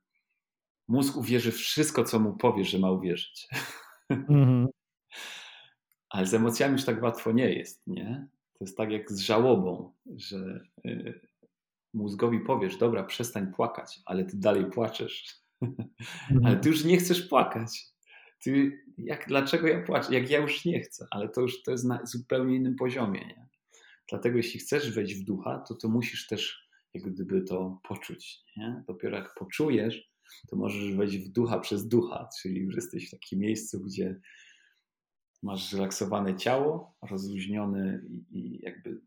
mózg uwierzy wszystko, co mu powiesz, że ma uwierzyć. Mm-hmm. Ale z emocjami już tak łatwo nie jest, nie? To jest tak jak z żałobą, że y, mózgowi powiesz, dobra, przestań płakać, ale ty dalej płaczesz. Mm-hmm. ale ty już nie chcesz płakać. Ty, jak, dlaczego ja płaczę? Jak ja już nie chcę, ale to już to jest na zupełnie innym poziomie, nie? Dlatego jeśli chcesz wejść w ducha, to to musisz też jak gdyby to poczuć. Nie? Dopiero jak poczujesz, to możesz wejść w ducha przez ducha, czyli już jesteś w takim miejscu, gdzie masz zrelaksowane ciało, rozluźniony i, i jakby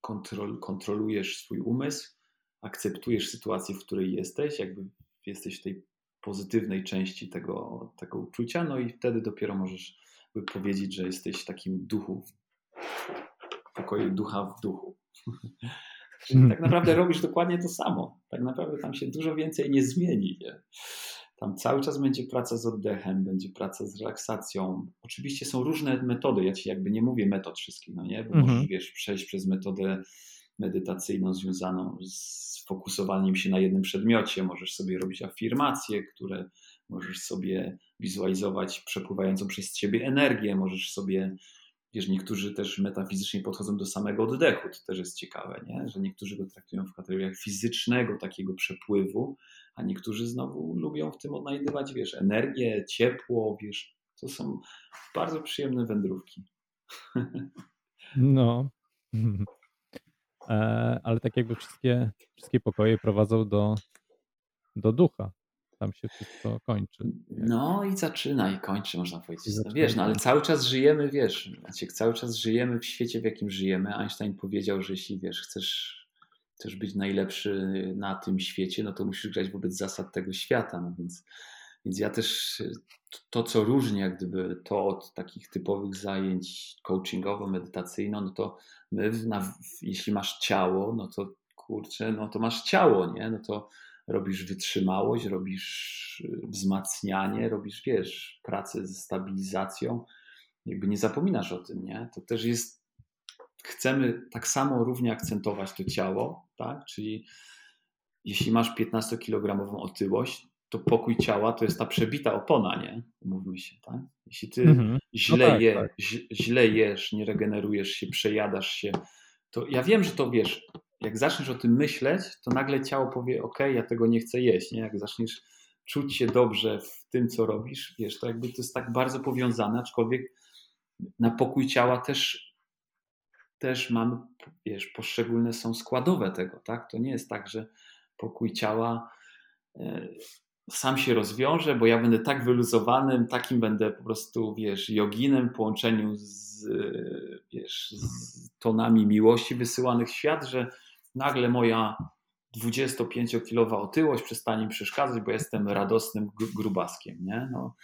kontrol, kontrolujesz swój umysł, akceptujesz sytuację, w której jesteś, jakby jesteś w tej pozytywnej części tego, tego uczucia, no i wtedy dopiero możesz powiedzieć, że jesteś w takim duchu, pokoju ducha w duchu. Czyli tak naprawdę robisz dokładnie to samo. Tak naprawdę tam się dużo więcej nie zmieni. Nie? Tam cały czas będzie praca z oddechem, będzie praca z relaksacją. Oczywiście są różne metody. Ja ci jakby nie mówię metod wszystkich, no nie? Bo mhm. możesz wiesz, przejść przez metodę medytacyjną związaną z fokusowaniem się na jednym przedmiocie. Możesz sobie robić afirmacje, które możesz sobie wizualizować przepływającą przez ciebie energię, możesz sobie Wiesz, niektórzy też metafizycznie podchodzą do samego oddechu, to też jest ciekawe, nie? że niektórzy go traktują w kategoriach fizycznego takiego przepływu, a niektórzy znowu lubią w tym odnajdywać, wiesz, energię, ciepło, wiesz, to są bardzo przyjemne wędrówki. No. e, ale tak jakby wszystkie, wszystkie pokoje prowadzą do, do ducha. Tam się wszystko kończy. No i zaczyna i kończy, można powiedzieć. No wiesz, no ale cały czas żyjemy, wiesz, Maciek, cały czas żyjemy w świecie, w jakim żyjemy. Einstein powiedział, że jeśli, wiesz, chcesz, chcesz być najlepszy na tym świecie, no to musisz grać wobec zasad tego świata, no więc więc ja też to, co różni jak gdyby to od takich typowych zajęć coachingowo-medytacyjno, no to my, na, jeśli masz ciało, no to kurczę, no to masz ciało, nie? No to robisz wytrzymałość, robisz y, wzmacnianie, robisz, wiesz, pracę ze stabilizacją. Jakby nie zapominasz o tym, nie? To też jest, chcemy tak samo równie akcentować to ciało, tak? Czyli jeśli masz 15-kilogramową otyłość, to pokój ciała to jest ta przebita opona, nie? Mówmy się, tak? Jeśli ty mhm. No źle, no tak, je, tak. źle jesz, nie regenerujesz się, przejadasz się, to ja wiem, że to wiesz, jak zaczniesz o tym myśleć, to nagle ciało powie, ok, ja tego nie chcę jeść, nie? Jak zaczniesz czuć się dobrze w tym, co robisz, wiesz, to jakby to jest tak bardzo powiązane, aczkolwiek na pokój ciała też też mamy, wiesz, poszczególne są składowe tego, tak? To nie jest tak, że pokój ciała e, sam się rozwiąże, bo ja będę tak wyluzowanym, takim będę po prostu, wiesz, joginem w połączeniu z, wiesz, z tonami miłości wysyłanych w świat, że nagle moja 25-kilowa otyłość przestanie mi przeszkadzać, bo jestem radosnym grubaskiem, nie? No,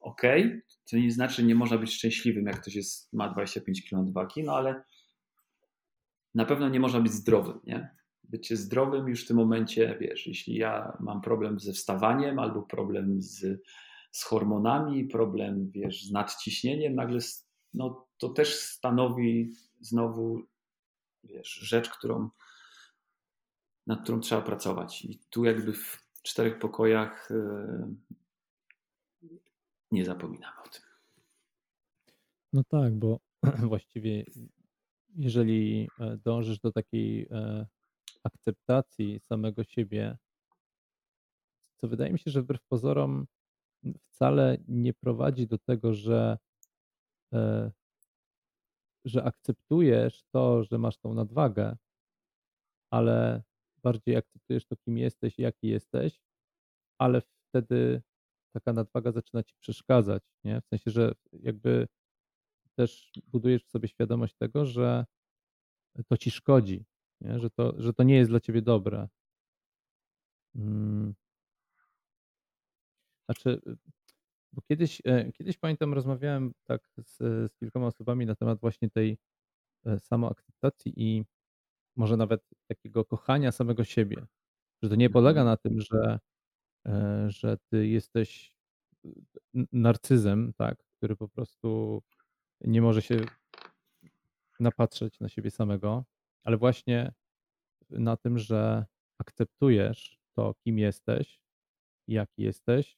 okej, okay. to nie znaczy, że nie można być szczęśliwym, jak ktoś jest, ma 25 kg wagi, no ale na pewno nie można być zdrowym, nie? Bycie zdrowym już w tym momencie, wiesz, jeśli ja mam problem ze wstawaniem albo problem z, z hormonami, problem, wiesz, z nadciśnieniem, nagle no, to też stanowi znowu, wiesz, rzecz, którą, nad którą trzeba pracować. I tu jakby w czterech pokojach yy, nie zapominamy o tym. No tak, bo właściwie jeżeli e, dążysz do takiej e, akceptacji samego siebie, co wydaje mi się, że wbrew pozorom wcale nie prowadzi do tego, że, e, że akceptujesz to, że masz tą nadwagę, ale bardziej akceptujesz to, kim jesteś i jaki jesteś, ale wtedy taka nadwaga zaczyna ci przeszkadzać, nie? W sensie, że jakby też budujesz w sobie świadomość tego, że to ci szkodzi, nie? Że, to, że to nie jest dla ciebie dobre. Hmm. Znaczy, bo kiedyś, e, kiedyś pamiętam, rozmawiałem tak z, z kilkoma osobami na temat właśnie tej e, samoakceptacji i może nawet takiego kochania samego siebie. Że to nie polega mhm. na tym, że, e, że ty jesteś narcyzem, tak, który po prostu nie może się napatrzeć na siebie samego, ale właśnie na tym, że akceptujesz to, kim jesteś, jaki jesteś,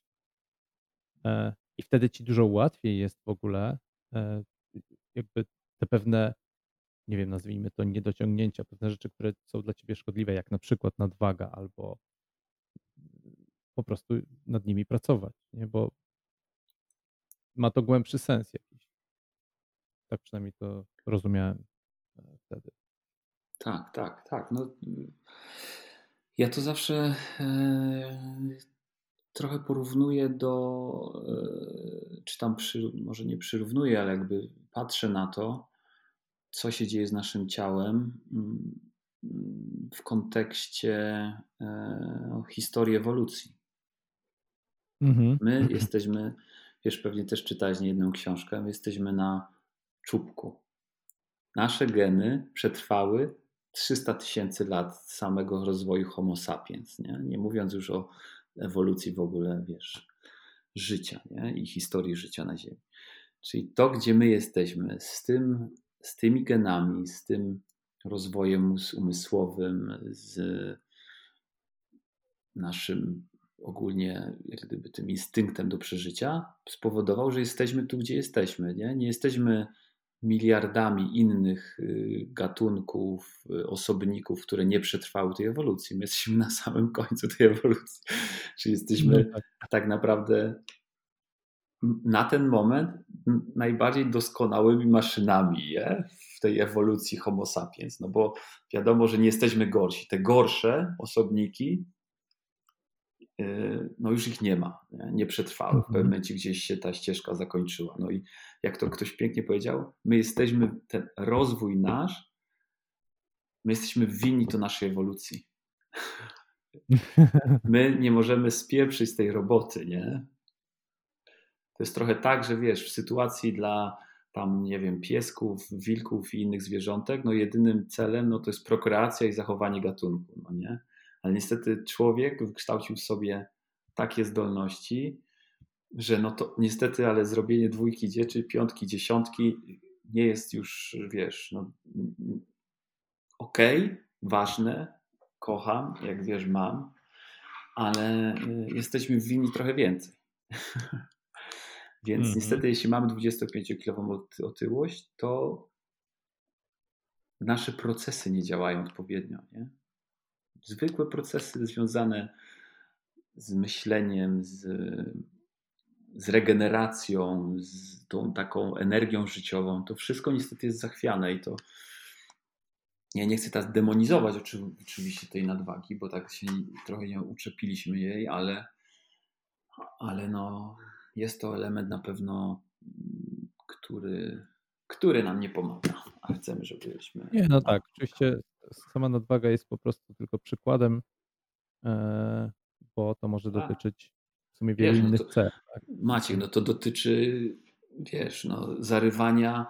e, i wtedy ci dużo łatwiej jest w ogóle e, jakby te pewne, nie wiem, nazwijmy to niedociągnięcia, pewne rzeczy, które są dla ciebie szkodliwe, jak na przykład nadwaga, albo po prostu nad nimi pracować, nie? bo ma to głębszy sens jakiś. Tak przynajmniej to rozumiałem e, wtedy. Tak, tak, tak. No, ja to zawsze e, trochę porównuję do, e, czy tam przy, może nie przyrównuję, ale jakby patrzę na to, co się dzieje z naszym ciałem mm, w kontekście e, historii ewolucji. Mhm. My jesteśmy, wiesz, pewnie też czytałeś jedną książkę, my jesteśmy na czubku. Nasze geny przetrwały 300 tysięcy lat samego rozwoju Homo sapiens, nie? nie mówiąc już o ewolucji w ogóle, wiesz, życia nie? i historii życia na Ziemi. Czyli to, gdzie my jesteśmy, z, tym, z tymi genami, z tym rozwojem umysłowym, z naszym ogólnie jak gdyby tym instynktem do przeżycia, spowodował, że jesteśmy tu, gdzie jesteśmy. Nie, nie jesteśmy miliardami innych y, gatunków, y, osobników, które nie przetrwały tej ewolucji. My jesteśmy na samym końcu tej ewolucji. Czyli jesteśmy no tak. tak naprawdę na ten moment najbardziej doskonałymi maszynami je, w tej ewolucji Homo sapiens. No bo wiadomo, że nie jesteśmy gorsi. Te gorsze osobniki, no już ich nie ma, nie, nie przetrwały. W pewnym mhm. momencie gdzieś się ta ścieżka zakończyła. No i jak to ktoś pięknie powiedział, my jesteśmy, ten rozwój nasz, my jesteśmy winni to naszej ewolucji. My nie możemy spieprzyć z tej roboty, nie? To jest trochę tak, że wiesz, w sytuacji dla tam, nie wiem, piesków, wilków i innych zwierzątek, no jedynym celem no to jest prokreacja i zachowanie gatunku, no nie? Ale niestety człowiek wykształcił sobie takie zdolności, że no to niestety, ale zrobienie dwójki dzieczy, piątki, dziesiątki nie jest już, wiesz, no okej, okay, ważne, kocham, jak wiesz, mam, ale y, jesteśmy winni trochę więcej. Więc mm -hmm. niestety, jeśli mamy 25-kilową otyłość, to nasze procesy nie działają odpowiednio. Nie? Zwykłe procesy związane z myśleniem, z, z regeneracją, z tą taką energią życiową, to wszystko niestety jest zachwiane i to ja nie chcę teraz demonizować oczywiście tej nadwagi, bo tak się trochę nie uczepiliśmy jej, ale, ale no, jest to element na pewno, który, który nam nie pomaga, a chcemy, żebyśmy. Nie, no tak, oczywiście sama nadwaga jest po prostu tylko przykładem, e, bo to może tak. dotyczyć w sumie wielu wiesz, no innych no cech. Tak? Maciek, no to dotyczy, wiesz, no, zarywania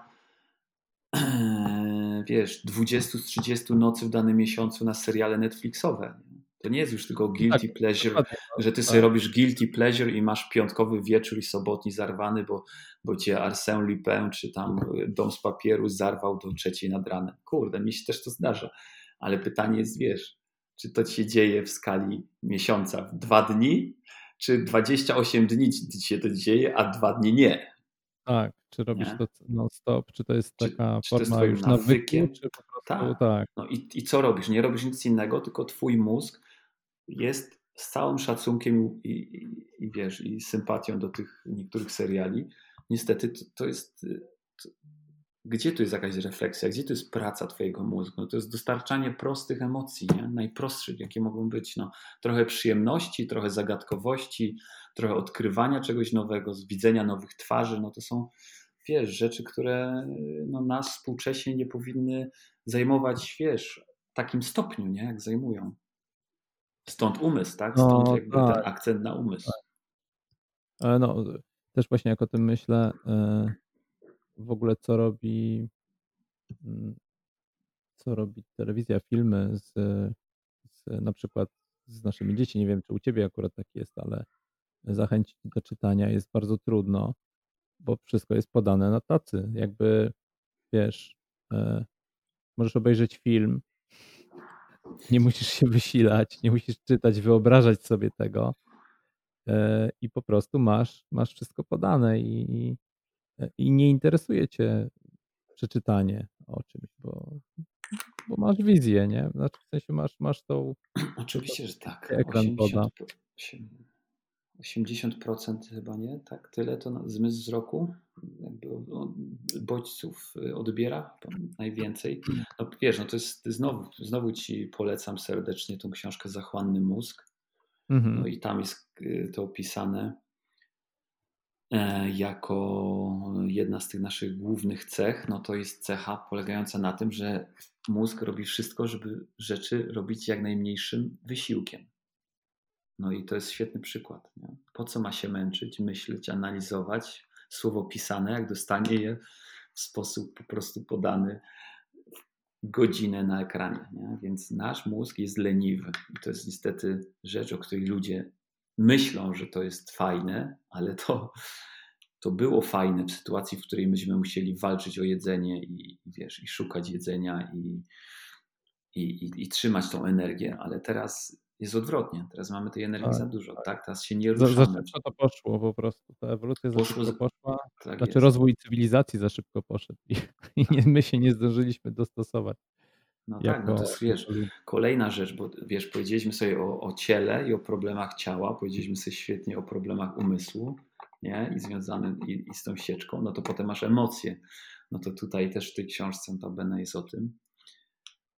wiesz, 20 z 30 nocy w danym miesiącu na seriale Netflixowe. To nie jest już tylko guilty tak, pleasure, tak, że ty sobie tak. robisz guilty pleasure i masz piątkowy wieczór i sobotni zarwany, bo, bo cię Arsène Lupin czy tam Dom z papieru zarwał do trzeciej nad ranem. Kurde, mi się też to zdarza. Ale pytanie jest, wiesz, czy to się dzieje w skali miesiąca w dwa dni, czy 28 dni ci się to dzieje, a dwa dni nie. Tak, czy robisz nie? to non-stop, czy to jest taka czy, forma czy już nawyku, czy po prostu tak. tak. No i, i co robisz? Nie robisz nic innego, tylko twój mózg jest z całym szacunkiem i, i, i wiesz, i sympatią do tych niektórych seriali. Niestety to, to jest. To, gdzie tu jest jakaś refleksja? Gdzie tu jest praca Twojego mózgu? No to jest dostarczanie prostych emocji, nie? najprostszych, jakie mogą być. No, trochę przyjemności, trochę zagadkowości, trochę odkrywania czegoś nowego, widzenia nowych twarzy. No to są, wiesz, rzeczy, które no, nas współcześnie nie powinny zajmować, wiesz, w takim stopniu, nie? jak zajmują. Stąd umysł, tak? No, Stąd no, jakby tak. ten akcent na umysł. Tak. No, też właśnie jak o tym myślę, e, w ogóle co robi mm, co robi telewizja, filmy z, z na przykład z naszymi dziećmi. Nie wiem, czy u ciebie akurat tak jest, ale zachęcić do czytania jest bardzo trudno, bo wszystko jest podane na tacy. Jakby wiesz, e, możesz obejrzeć film, nie musisz się wysilać, nie musisz czytać, wyobrażać sobie tego e, i po prostu masz, masz wszystko podane i, i nie interesuje cię przeczytanie o czymś, bo, bo masz wizję, nie? Znaczy w sensie masz, masz tą... Oczywiście, że tak. Ekran 80, poda. 80% chyba nie, tak? Tyle to zmysł wzroku jakby bodźców y, odbiera najwięcej. No wiesz, no to jest znowu, znowu ci polecam serdecznie tą książkę Zachłanny mózg. Mhm. No i tam jest y, to opisane e, jako jedna z tych naszych głównych cech, no to jest cecha polegająca na tym, że mózg robi wszystko, żeby rzeczy robić jak najmniejszym wysiłkiem. No i to jest świetny przykład. Nie? Po co ma się męczyć, myśleć, analizować słowo pisane, jak dostanie je w sposób po prostu podany godzinę na ekranie. Nie? Więc nasz mózg jest leniwy. I to jest niestety rzecz, o której ludzie myślą, że to jest fajne, ale to, to było fajne w sytuacji, w której myśmy musieli walczyć o jedzenie i, wiesz, i szukać jedzenia i, i, i, i trzymać tą energię, ale teraz jest odwrotnie. Teraz mamy tej energii tak, za dużo, tak. tak? Teraz się nie ruszamy. Za, za szybko to poszło po prostu. Ta ewolucja za poszło, szybko poszła. Tak znaczy jest. rozwój cywilizacji za szybko poszedł i, i nie, my się nie zdążyliśmy dostosować. No jako, tak, no to jest wiesz, kolejna rzecz, bo wiesz, powiedzieliśmy sobie o, o ciele i o problemach ciała, powiedzieliśmy sobie świetnie o problemach umysłu. nie? I związany i, i z tą sieczką, no to potem masz emocje. No to tutaj też w tej książce notabene jest o tym,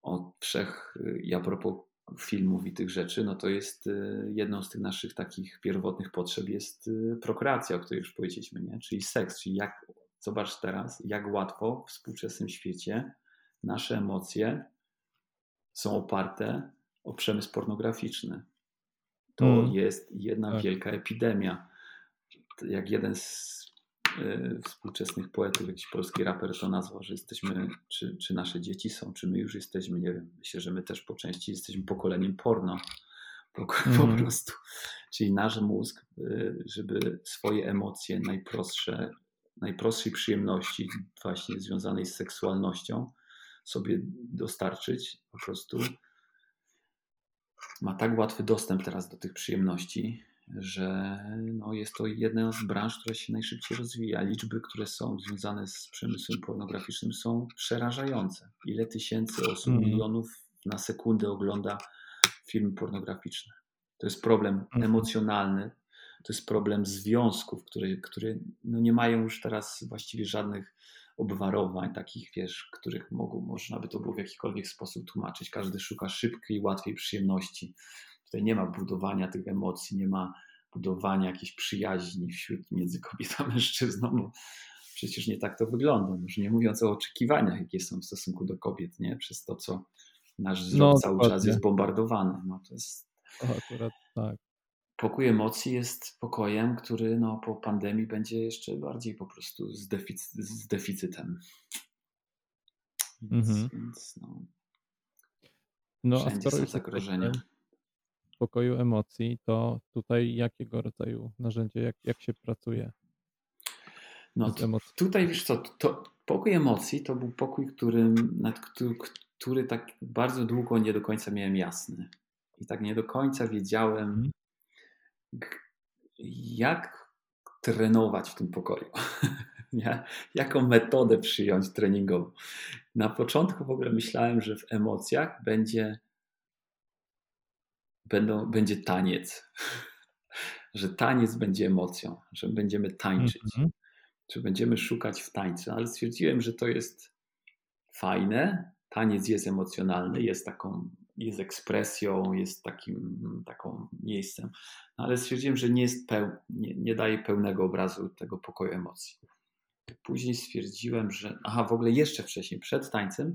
o wszech, i a propos filmów i tych rzeczy, no to jest y, jedną z tych naszych takich pierwotnych potrzeb jest y, prokreacja, o której już powiedzieliśmy, nie? czyli seks, czyli jak, zobacz teraz, jak łatwo w współczesnym świecie nasze emocje są oparte o przemysł pornograficzny. To mm. jest jedna tak. wielka epidemia. Jak jeden z y, współczesnych poetów, jakiś polski raper to nazwał, że jesteśmy, czy, czy nasze dzieci są, czy my już jesteśmy, nie wiem, myślę, że my też po części jesteśmy pokoleniem porno. Po, mm. po mhm. prostu. Czyli nasz mózg, y, żeby swoje emocje najprostsze, najprostszej przyjemności, właśnie związanej z seksualnością, sobie dostarczyć, po prostu ma tak łatwy dostęp teraz do tych przyjemności, że no jest to jedna z branż, która się najszybciej rozwija. Liczby, które są związane z przemysłem pornograficznym są przerażające. Ile tysięcy osób, mm. milionów na sekundę ogląda film pornograficzny. To jest problem mm. emocjonalny, to jest problem związków, które, które no nie mają już teraz właściwie żadnych obwarowań, takich, wiesz, których mogą, można by to było w jakikolwiek sposób tłumaczyć. Każdy szuka szybkiej, łatwej przyjemności. Tutaj nie ma budowania tych emocji, nie ma budowania jakiejś przyjaźni wśród między kobietą a mężczyzną. No, przecież nie tak to wygląda. Już nie mówiąc o oczekiwaniach, jakie są w stosunku do kobiet, nie? Przez to, co nasz wzrok no, cały czas jest bombardowany. No, to jest... O, akurat tak pokój emocji jest pokojem, który no, po pandemii będzie jeszcze bardziej po prostu z, deficy z deficytem. Więc, mhm. więc no, no już zagrożenia. Pokoju emocji, to tutaj jakiego rodzaju narzędzie, jak, jak się pracuje? No tutaj wiesz co, to, pokój emocji to był pokój, który, nad, który, który tak bardzo długo nie do końca miałem jasny. I tak nie do końca wiedziałem, mhm jak trenować w tym pokoju. Nie? Jaką metodę przyjąć treningową. Na początku w ogóle myślałem, że w emocjach będzie, będą, będzie taniec. że taniec będzie emocją, że będziemy tańczyć, mm -hmm. że będziemy szukać w tańcu, ale stwierdziłem, że to jest fajne. Taniec jest emocjonalny, jest taką jest ekspresją, jest takim taką miejscem. No ale stwierdziłem, że nie, jest peł, nie, nie daje pełnego obrazu tego pokoju emocji. Później stwierdziłem, że. Aha, w ogóle jeszcze wcześniej, przed tańcem,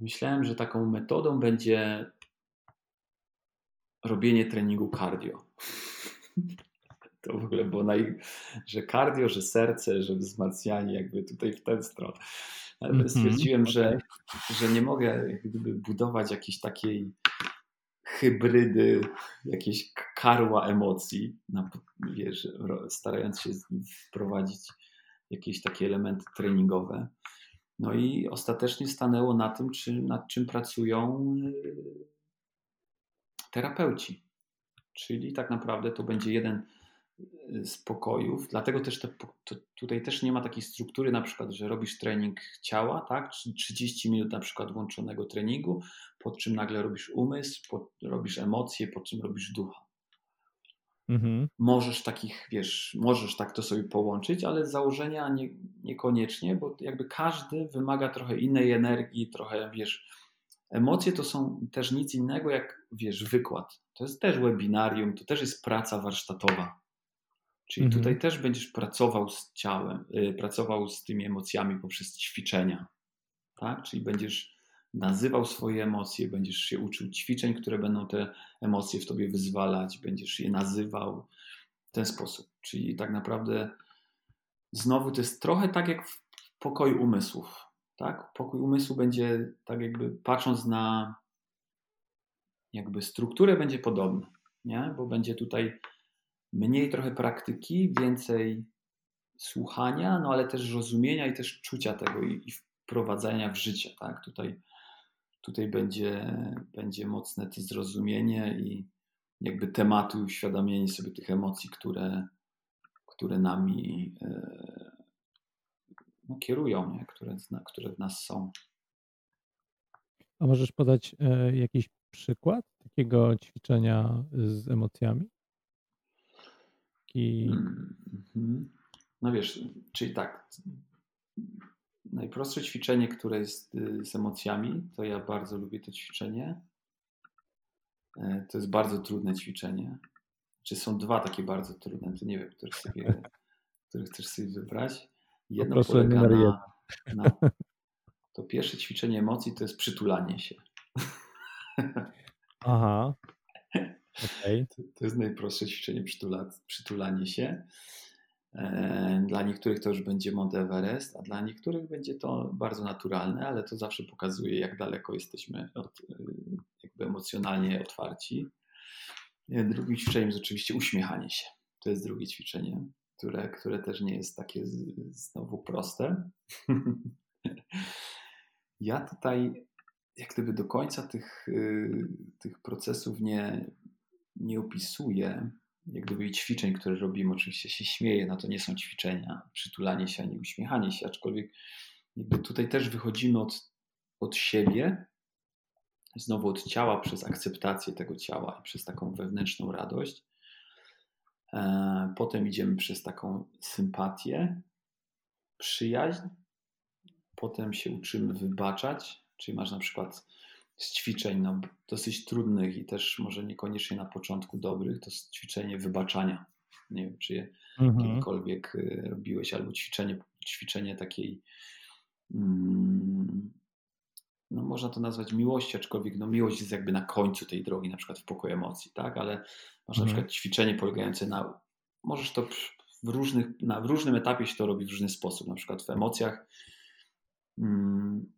myślałem, że taką metodą będzie robienie treningu cardio. To w ogóle było naj... że cardio, że serce, że wzmacnianie, jakby tutaj w ten stronę. Ale -hmm. stwierdziłem, że, że nie mogę gdyby budować jakiejś takiej hybrydy, jakieś karła emocji, na, wiesz, starając się wprowadzić jakieś takie elementy treningowe. No i ostatecznie stanęło na tym, czy, nad czym pracują y, terapeuci. Czyli tak naprawdę to będzie jeden spokojów. Dlatego też te, tutaj też nie ma takiej struktury, na przykład, że robisz trening ciała, tak? 30 minut na przykład włączonego treningu, po czym nagle robisz umysł, po, robisz emocje, po czym robisz ducha. Mhm. Możesz takich, wiesz, możesz tak to sobie połączyć, ale z założenia nie, niekoniecznie, bo jakby każdy wymaga trochę innej energii, trochę, wiesz, emocje to są też nic innego jak, wiesz, wykład. To jest też webinarium, to też jest praca warsztatowa. Czyli mhm. tutaj też będziesz pracował z ciałem, y, pracował z tymi emocjami poprzez ćwiczenia. Tak? Czyli będziesz nazywał swoje emocje, będziesz się uczył ćwiczeń, które będą te emocje w tobie wyzwalać, będziesz je nazywał w ten sposób. Czyli tak naprawdę znowu to jest trochę tak jak w pokoju umysłów. Tak? Pokój umysłu będzie tak jakby patrząc na jakby strukturę będzie podobny, nie? bo będzie tutaj mniej trochę praktyki, więcej słuchania, no ale też rozumienia i też czucia tego i, i wprowadzania w życie. Tak? Tutaj, tutaj będzie, będzie mocne to zrozumienie i jakby tematy, uświadomienie sobie tych emocji, które, które nami e, no, kierują, nie? Które, które w nas są. A możesz podać e, jakiś przykład takiego ćwiczenia z emocjami? I... Mm, no wiesz, czyli tak, najprostsze ćwiczenie, które jest y, z emocjami, to ja bardzo lubię to ćwiczenie. E, to jest bardzo trudne ćwiczenie. Czy są dwa takie bardzo trudne, to nie wiem, które, sobie, które chcesz sobie wybrać. Jedno Proszę polega na, na, To pierwsze ćwiczenie emocji to jest przytulanie się. Aha. Okay. To, to jest najprostsze ćwiczenie przytula, przytulanie się. E, dla niektórych to już będzie Mount Everest, a dla niektórych będzie to bardzo naturalne, ale to zawsze pokazuje, jak daleko jesteśmy od, e, jakby emocjonalnie otwarci. E, drugim ćwiczeniem jest oczywiście uśmiechanie się. To jest drugie ćwiczenie, które, które też nie jest takie znowu proste. ja tutaj jak gdyby do końca tych, tych procesów nie, nie opisuję, jak gdyby ćwiczeń, które robimy, oczywiście się śmieję, no to nie są ćwiczenia, przytulanie się ani uśmiechanie się, aczkolwiek jakby tutaj też wychodzimy od, od siebie, znowu od ciała przez akceptację tego ciała i przez taką wewnętrzną radość. E, potem idziemy przez taką sympatię, przyjaźń, potem się uczymy wybaczać, czyli masz na przykład z ćwiczeń no, dosyć trudnych i też może niekoniecznie na początku dobrych, to jest ćwiczenie wybaczania. Nie wiem, czy je mhm. kiedykolwiek y, robiłeś, albo ćwiczenie, ćwiczenie takiej, mm, no można to nazwać miłości, aczkolwiek no miłość jest jakby na końcu tej drogi, na przykład w pokoju emocji, tak, ale masz mhm. na przykład ćwiczenie polegające na, możesz to w, różnych, na, w różnym etapie się to robi w różny sposób, na przykład w emocjach, mm,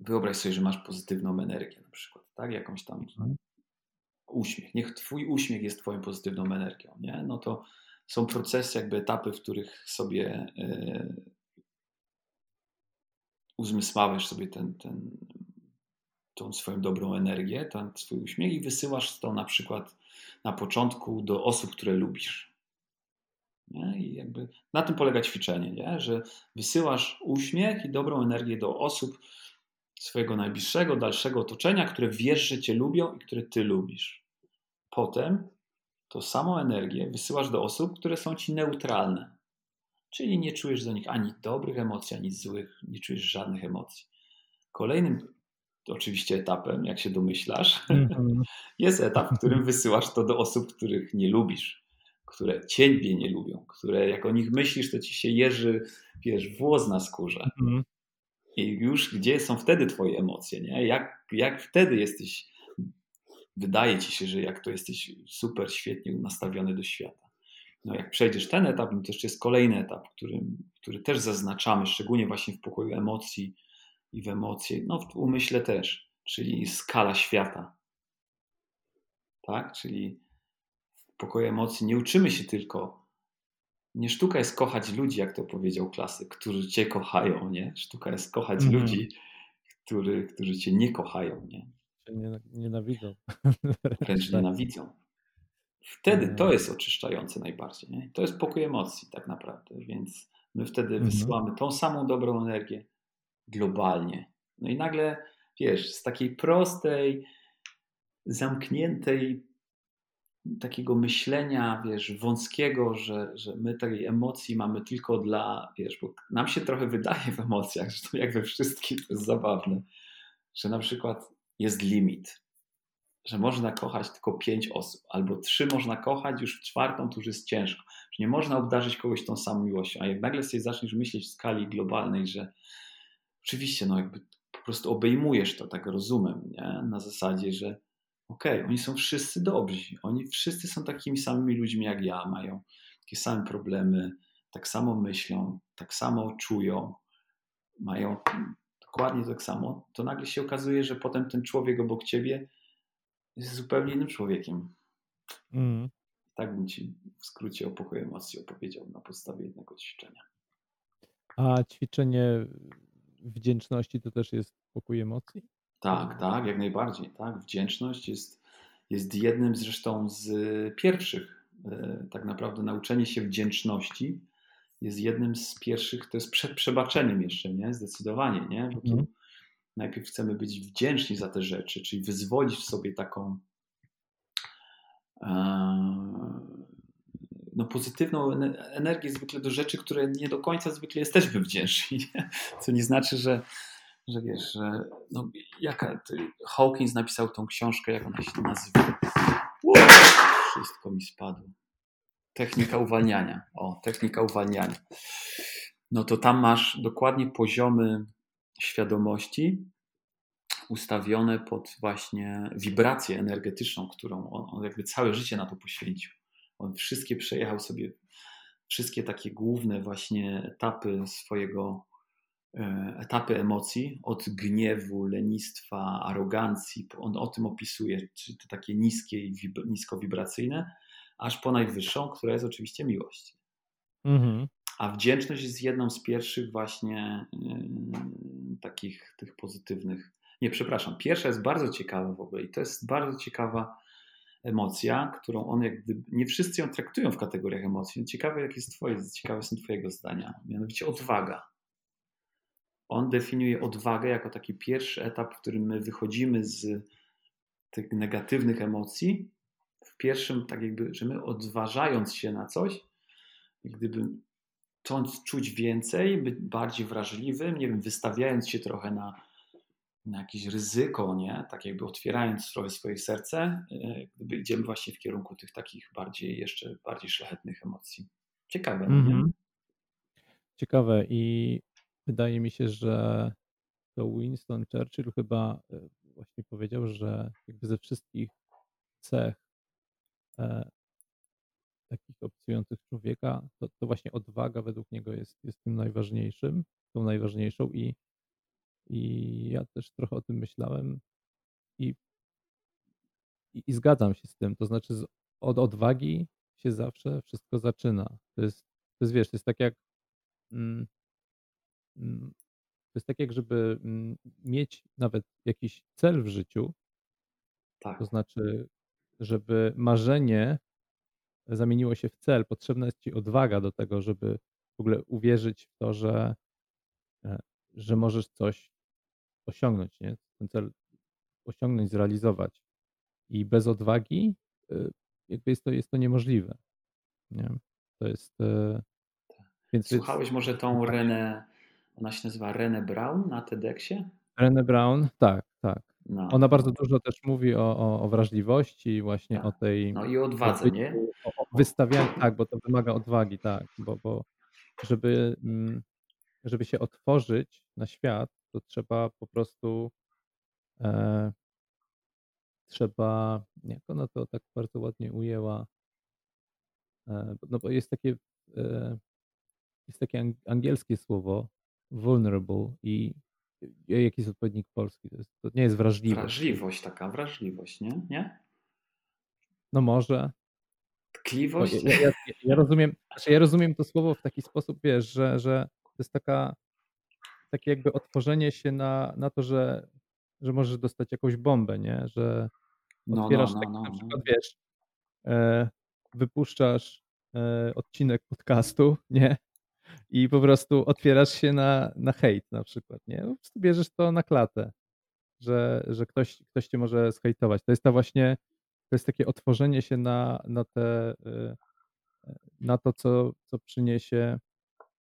wyobraź sobie, że masz pozytywną energię na przykład, tak? Jakąś tam mhm. uśmiech. Niech twój uśmiech jest twoją pozytywną energią, nie? No to są procesy, jakby etapy, w których sobie yy, uzmysławiasz sobie ten, ten, tą swoją dobrą energię, ten swój uśmiech i wysyłasz to na przykład na początku do osób, które lubisz. Nie? I jakby na tym polega ćwiczenie, nie? że wysyłasz uśmiech i dobrą energię do osób, swojego najbliższego, dalszego otoczenia, które wiesz, że cię lubią i które ty lubisz. Potem to samą energię wysyłasz do osób, które są ci neutralne. Czyli nie czujesz do nich ani dobrych emocji, ani złych, nie czujesz żadnych emocji. Kolejnym oczywiście etapem, jak się domyślasz, mm-hmm. jest etap, w którym wysyłasz to do osób, których nie lubisz, które ciebie nie lubią, które jak o nich myślisz, to ci się jeży, wiesz, włos na skórze. Mm-hmm. I już gdzie są wtedy twoje emocje, nie? Jak, jak wtedy jesteś, wydaje ci się, że jak to jesteś super, świetnie nastawiony do świata. No jak przejdziesz ten etap, no to jeszcze jest kolejny etap, który, który też zaznaczamy, szczególnie właśnie w pokoju emocji i w emocje, no w umyśle też, czyli skala świata. Tak? Czyli w pokoju emocji nie uczymy się tylko nie sztuka jest kochać ludzi, jak to powiedział klasyk, którzy cię kochają, nie? Sztuka jest kochać mm. ludzi, który, którzy cię nie kochają, nie? Nienawidzą. Wręcz nienawidzą. Wtedy to jest oczyszczające najbardziej. Nie? To jest pokój emocji tak naprawdę, więc my wtedy mm. wysyłamy tą samą dobrą energię globalnie. No i nagle, wiesz, z takiej prostej, zamkniętej takiego myślenia, wiesz, wąskiego, że, że my tej emocji mamy tylko dla, wiesz, bo nam się trochę wydaje w emocjach, że to jak we wszystkim to jest zabawne, że na przykład jest limit, że można kochać tylko pięć osób, albo trzy można kochać, już czwartą to już jest ciężko, że nie można obdarzyć kogoś tą samą miłością, a jak nagle sobie zaczniesz myśleć w skali globalnej, że oczywiście, no jakby po prostu obejmujesz to tak rozumem, nie? na zasadzie, że okej, okay, oni są wszyscy dobrzy, oni wszyscy są takimi samymi ludźmi jak ja, mają takie same problemy, tak samo myślą, tak samo czują, mają dokładnie tak samo, to nagle się okazuje, że potem ten człowiek obok ciebie jest zupełnie innym człowiekiem. Mm. Tak bym ci w skrócie o pokoju emocji opowiedział na podstawie jednego ćwiczenia. A ćwiczenie wdzięczności to też jest pokój emocji? Tak, tak, jak najbardziej. Tak. Wdzięczność jest, jest jednym zresztą z pierwszych. E, tak naprawdę nauczenie się wdzięczności jest jednym z pierwszych, to jest przed przebaczeniem jeszcze, nie? Zdecydowanie, nie? Bo tu mhm. Najpierw chcemy być wdzięczni za te rzeczy, czyli wyzwolić w sobie taką e, no, pozytywną energię zwykle do rzeczy, które nie do końca zwykle jesteśmy wdzięczni. Co nie znaczy, że, że wiesz, że no, jaka, Hawkins napisał tą książkę, jak ona się nazywa. Wszystko mi spadło. Technika uwalniania. O, technika uwalniania. No to tam masz dokładnie poziomy świadomości ustawione pod właśnie wibrację energetyczną, którą on, on jakby całe życie na to poświęcił. On wszystkie przejechał sobie, wszystkie takie główne właśnie etapy swojego, e, etapy emocji, od gniewu, lenistwa, arogancji, on o tym opisuje, czy te takie niskie i niskowibracyjne, aż po najwyższą, która jest oczywiście miłość. Mhm. A wdzięczność jest jedną z pierwszych właśnie yy, takich tych pozytywnych. Nie, przepraszam. Pierwsza jest bardzo ciekawa w ogóle i to jest bardzo ciekawa emocja, którą on jak gdyby, nie wszyscy ją traktują w kategoriach emocji. Ciekawe, jak jest twoje, ciekawe są twojego zdania. Mianowicie odwaga. On definiuje odwagę jako taki pierwszy etap, w którym my wychodzimy z tych negatywnych emocji. W pierwszym, tak jakby, że my odważając się na coś, gdyby chcąc czuć więcej, być bardziej wrażliwym, nie wiem, wystawiając się trochę na, na jakieś ryzyko, nie? Tak jakby otwierając trochę swoje serce, e, gdyby idziemy właśnie w kierunku tych takich bardziej, jeszcze bardziej szlachetnych emocji. Ciekawe, mm -hmm. Ciekawe i wydaje mi się, że to Winston Churchill chyba e, właśnie powiedział, że jakby ze wszystkich cech e, takich opisujących człowieka, to, to właśnie odwaga według niego jest, jest tym najważniejszym, tą najważniejszą i, i ja też trochę o tym myślałem i, i, i zgadzam się z tym. To znaczy z, od odwagi się zawsze wszystko zaczyna. To jest, to jest wiesz, to jest tak jak mm, mm, to jest tak jak, żeby mm, mieć nawet jakiś cel w życiu, tak. to znaczy, żeby marzenie zamieniło się w cel, potrzebna jest ci odwaga do tego, żeby w ogóle uwierzyć w to, że, e, że możesz coś osiągnąć, nie? ten cel osiągnąć, zrealizować. I bez odwagi e, jakby jest to, jest to niemożliwe. Nie? To jest. E, więc Słuchałeś może tą Renę, ona się nazywa Renę Brown na TEDxie? Renę Brown, tak, tak. No. Ona bardzo dużo też mówi o, o, o wrażliwości, właśnie tak. o tej. No i odwadze, nie? O, o wystawianiu, tak, bo to wymaga odwagi, tak, bo, bo żeby, mm, żeby się otworzyć na świat, to trzeba po prostu. E, trzeba, jak ona to tak bardzo ładnie ujęła, e, no bo jest takie, e, jest takie angielskie słowo vulnerable i Jaki jest odpowiednik polski? To, jest, to nie jest wrażliwość. Wrażliwość, taka wrażliwość, nie? nie? No może. Tkliwość? Ja, ja, ja, rozumiem, znaczy ja rozumiem to słowo w taki sposób, wiesz, że, że to jest taka, takie jakby otworzenie się na, na to, że, że możesz dostać jakąś bombę, nie? Że no, no, otwierasz no, no, no, na przykład, wiesz, e, wypuszczasz e, odcinek podcastu, nie? I po prostu otwierasz się na, na hejt na przykład, nie? Po prostu bierzesz to na klatę, że, że ktoś, ktoś cię może zhejtować. To jest ta właśnie, to jest takie otworzenie się na, na te, y, na to, co, co przyniesie,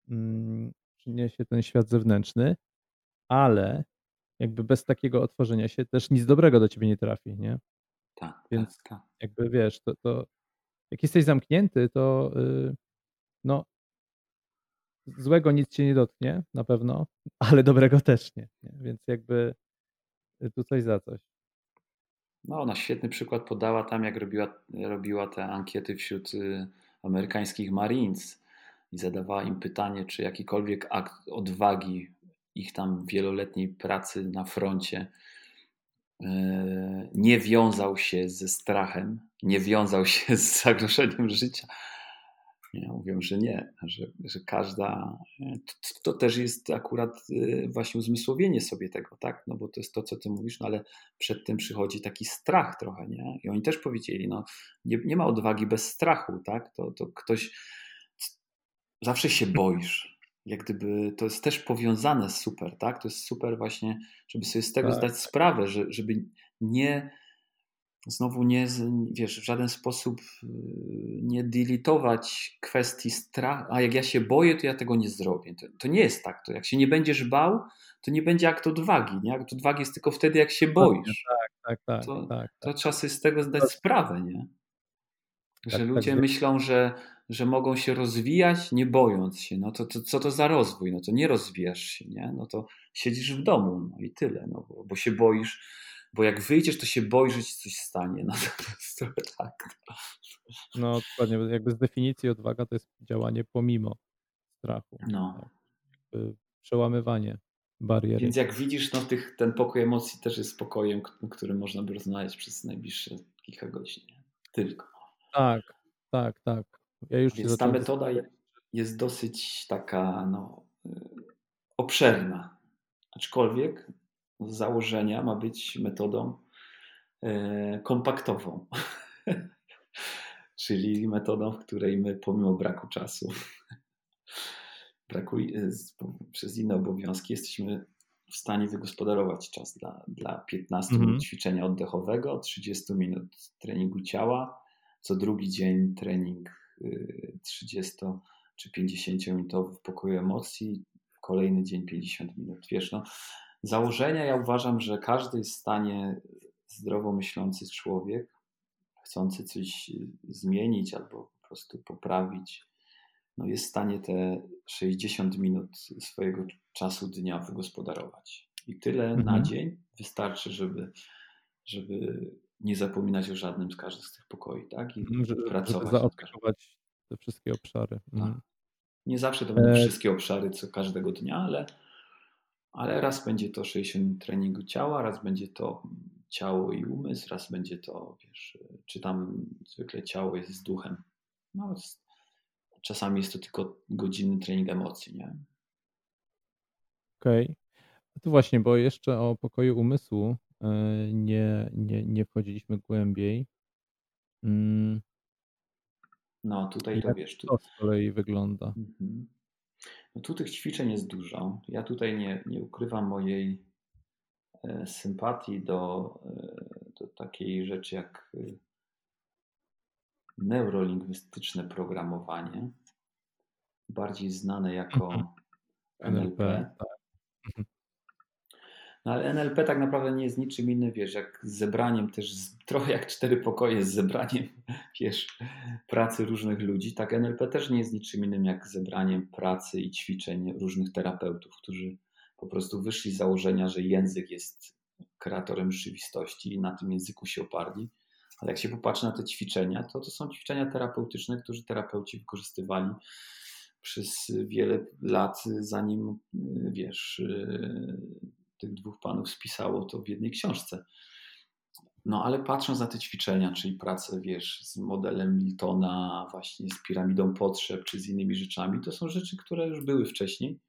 mm, przyniesie ten świat zewnętrzny, ale jakby bez takiego otworzenia się też nic dobrego do ciebie nie trafi, nie? Tak, Więc tak, tak. jakby wiesz, to, to jak jesteś zamknięty, to y, no złego nic cię nie dotknie, na pewno, ale dobrego też nie. nie? Więc jakby y, tu coś za coś. No, ona świetny przykład podała tam, jak robiła, robiła te ankiety wśród y, amerykańskich Marines i zadawała im pytanie, czy jakikolwiek akt odwagi ich tam wieloletniej pracy na froncie y, nie wiązał się ze strachem, nie wiązał się z zagrożeniem życia, nie, mówią, że nie, że, że każda. To, to, też jest akurat y, właśnie uzmysłowienie sobie tego, tak? No bo to jest to, co ty mówisz, no ale przed tym przychodzi taki strach trochę, nie? I oni też powiedzieli, no nie, nie ma odwagi bez strachu, tak? To, to ktoś. Zawsze się boisz. Jak gdyby to jest też powiązane z super, tak? To jest super właśnie, żeby sobie z tego tak. zdać sprawę, że, żeby nie znowu nie, wiesz, w żaden sposób y, nie deletować kwestii strachu. A jak ja się boję, to ja tego nie zrobię. To, to, nie jest tak. To jak się nie będziesz bał, to nie będzie akt odwagi. Nie? Akt odwagi jest tylko wtedy, jak się boisz. Tak, tak, tak. To, tak, to tak. trzeba sobie z tego zdać sprawę, nie? Że Tak, ludzie tak. myślą, że, że mogą się rozwijać, nie bojąc się. No to, to co to za rozwój? No to nie rozwijasz się, nie? No to siedzisz w domu, no i tyle, no bo, bo się boisz, bo jak wyjdziesz, to się boisz, że ci coś stanie. No to jest trochę tak. No dokładnie, jakby z definicji odwaga to jest działanie pomimo strachu. No. Jakby Przełamywanie bariery. Więc jak widzisz, no tych, ten pokój emocji też jest pokojem, k- który można by rozmawiać przez najbliższe kilka godzin. Tylko. Tak, tak, tak. Ja już Więc ta metoda je- jest dosyć taka no, y, obszerna. Aczkolwiek z założenia ma być metodą e, kompaktową. Czyli metodą, w której my pomimo braku czasu, braku, z- przez inne obowiązki, jesteśmy w stanie wygospodarować czas dla, dla 15 Mhm. minut ćwiczenia oddechowego, 30 minut treningu ciała, co drugi dzień trening y, 30 czy 50 minutowy w pokoju emocji, kolejny dzień 50 minut. Wiesz, no, założenia ja uważam, że każdy jest w stanie zdrowo myślący człowiek, chcący coś zmienić albo po prostu poprawić, no jest w stanie te 60 minut swojego czasu dnia wygospodarować. I tyle na Mhm. dzień wystarczy, żeby, żeby nie zapominać o żadnym z każdych z tych pokoi, tak? I Mhm, żeby, żeby pracować. każdym. zaopiekować te wszystkie obszary. Mhm. Nie zawsze to będą E, wszystkie obszary co każdego dnia, ale, ale raz będzie to 60 minut treningu ciała, raz będzie to ciało i umysł, raz będzie to, wiesz, czy tam zwykle ciało jest z duchem. No, czasami jest to tylko godzinny trening emocji, nie? Okej. A tu właśnie, bo jeszcze o pokoju umysłu e, nie, nie, nie wchodziliśmy głębiej. Mm, No, tutaj to wiesz, tu, to z kolei wygląda? Mhm. No tu tych ćwiczeń jest dużo. Ja tutaj nie, nie ukrywam mojej e, sympatii do, e, do takiej rzeczy jak e, neurolingwistyczne programowanie, bardziej znane jako. NLP. NLP, tak. No ale NLP tak naprawdę nie jest niczym innym, wiesz, jak z zebraniem też, trochę jak cztery pokoje z zebraniem, wiesz, pracy różnych ludzi, tak NLP też nie jest niczym innym jak zebraniem pracy i ćwiczeń różnych terapeutów, którzy po prostu wyszli z założenia, że język jest kreatorem rzeczywistości i na tym języku się oparli. Ale jak się popatrzy na te ćwiczenia, to to są ćwiczenia terapeutyczne, które terapeuci wykorzystywali przez wiele lat, zanim, wiesz, tych dwóch panów spisało to w jednej książce. No ale patrząc na te ćwiczenia, czyli pracę, wiesz, z modelem Miltona, właśnie z piramidą potrzeb, czy z innymi rzeczami, to są rzeczy, które już były wcześniej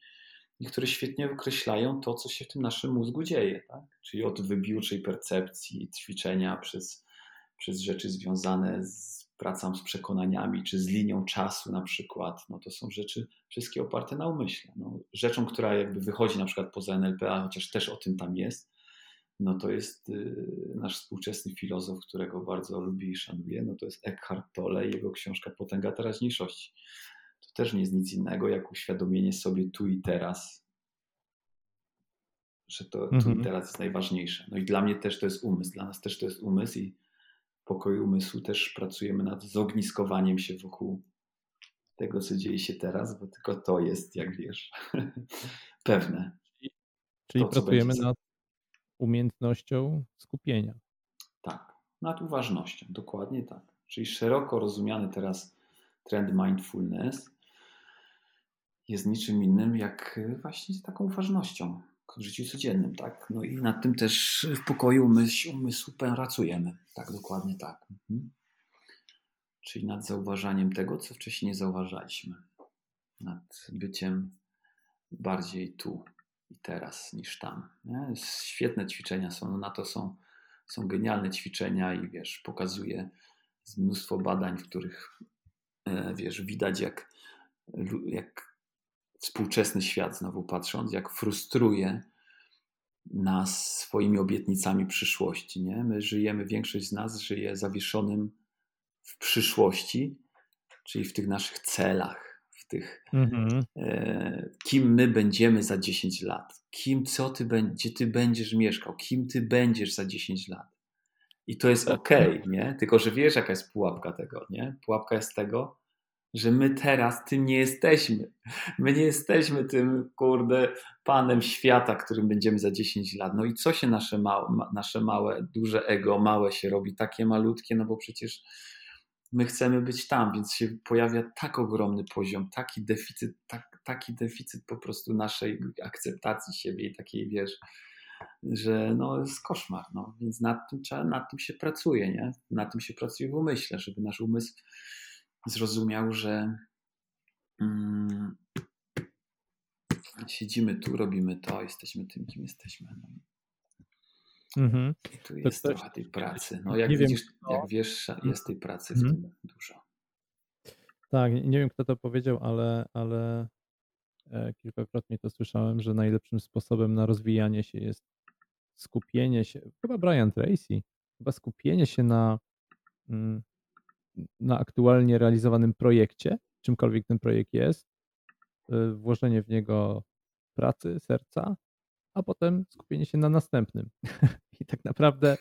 i które świetnie określają to, co się w tym naszym mózgu dzieje. Tak? Czyli od wybiórczej percepcji, ćwiczenia przez, przez rzeczy związane z pracą z przekonaniami, czy z linią czasu na przykład, no to są rzeczy wszystkie oparte na umyśle. No, rzeczą, która jakby wychodzi na przykład poza NLP, a chociaż też o tym tam jest, no to jest y, nasz współczesny filozof, którego bardzo lubię i szanuję, no to jest Eckhart Tolle i jego książka Potęga teraźniejszości. To też nie jest nic innego, jak uświadomienie sobie tu i teraz, że to tu Mhm. i teraz jest najważniejsze. No i dla mnie też to jest umysł, dla nas też to jest umysł i pokoju umysłu też pracujemy nad zogniskowaniem się wokół tego, co dzieje się teraz, bo tylko to jest, jak wiesz, pewne. Czyli To, pracujemy będzie nad umiejętnością skupienia. Tak, nad uważnością, dokładnie tak. Czyli szeroko rozumiany teraz trend mindfulness jest niczym innym jak właśnie taką uważnością w życiu codziennym, tak? No i nad tym też w pokoju umysł, umysłu pracujemy. Tak, dokładnie tak. Mhm. Czyli nad zauważaniem tego, co wcześniej nie zauważaliśmy. Nad byciem bardziej tu i teraz niż tam. Nie? Świetne ćwiczenia są, no na to są, są genialne ćwiczenia i wiesz, pokazuje mnóstwo badań, w których e, wiesz, widać jak, jak współczesny świat, znowu patrząc, jak frustruje nas swoimi obietnicami przyszłości. Nie? My żyjemy, większość z nas żyje zawieszonym w przyszłości, czyli w tych naszych celach, w tych, mhm. e, kim my będziemy za 10 lat, kim, co ty, gdzie ty będziesz mieszkał, kim ty będziesz za 10 lat. I to jest ok, nie? Tylko, że wiesz, jaka jest pułapka tego, nie? Pułapka jest tego, że my teraz tym nie jesteśmy. My nie jesteśmy tym, kurde, panem świata, którym będziemy za 10 lat. No i co się nasze małe, nasze małe, duże ego, małe się robi, takie malutkie, no bo przecież my chcemy być tam, więc się pojawia tak ogromny poziom, taki deficyt, tak, taki deficyt po prostu naszej akceptacji siebie i takiej, wiesz, że no jest koszmar, no. Więc nad tym, trzeba, nad tym się pracuje, nie? Nad tym się pracuje w umyśle, żeby nasz umysł zrozumiał, że mm, siedzimy tu, robimy to, jesteśmy tym, kim jesteśmy. No. Mhm. Tu jest to trochę tej pracy. No jak widzisz, wiem, jak wiesz, mhm. jest tej pracy w mhm. tym dużo. Tak, nie wiem kto to powiedział, ale, ale e, kilkakrotnie to słyszałem, że najlepszym sposobem na rozwijanie się jest skupienie się, chyba Brian Tracy, chyba skupienie się na mm, na aktualnie realizowanym projekcie, czymkolwiek ten projekt jest, y, włożenie w niego pracy, serca, a potem skupienie się na następnym. I tak naprawdę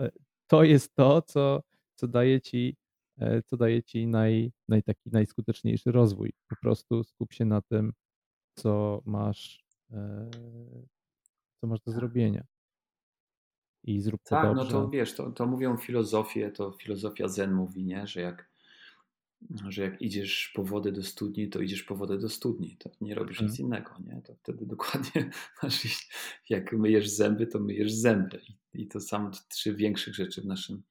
e, to jest to, co, co daje ci, e, co daje ci naj, naj, taki najskuteczniejszy rozwój. Po prostu skup się na tym, co masz, co masz do zrobienia i zrób to tak, dobrze. no to wiesz, to, to mówią filozofię, to filozofia zen mówi, nie? że jak że jak idziesz po wodę do studni, to idziesz po wodę do studni, to nie robisz hmm. nic innego, nie? To wtedy dokładnie masz iść, jak myjesz zęby, to myjesz zęby i, i to są trzy większych rzeczy w naszym,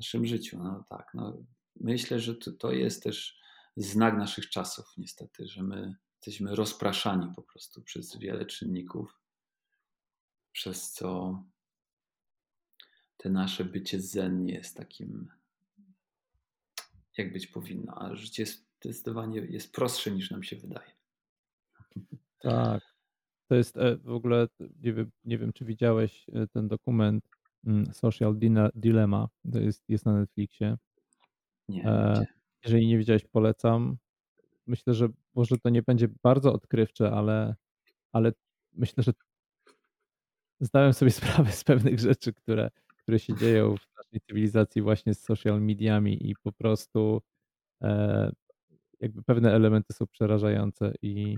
naszym życiu, no tak, no myślę, że to, to jest też znak naszych czasów niestety, że my jesteśmy rozpraszani po prostu przez wiele czynników, przez co te nasze bycie zen nie jest takim, jak być powinno, a życie zdecydowanie jest prostsze niż nam się wydaje. Tak. To jest e, w ogóle, nie wiem, nie wiem czy widziałeś e, ten dokument mm, Social Dilemma, to jest, jest na Netflixie. Nie, e, jeżeli nie widziałeś, polecam. Myślę, że może to nie będzie bardzo odkrywcze, ale, ale myślę, że zdałem sobie sprawę z pewnych rzeczy, które, które się dzieją w naszej cywilizacji właśnie z social mediami i po prostu e, jakby pewne elementy są przerażające i,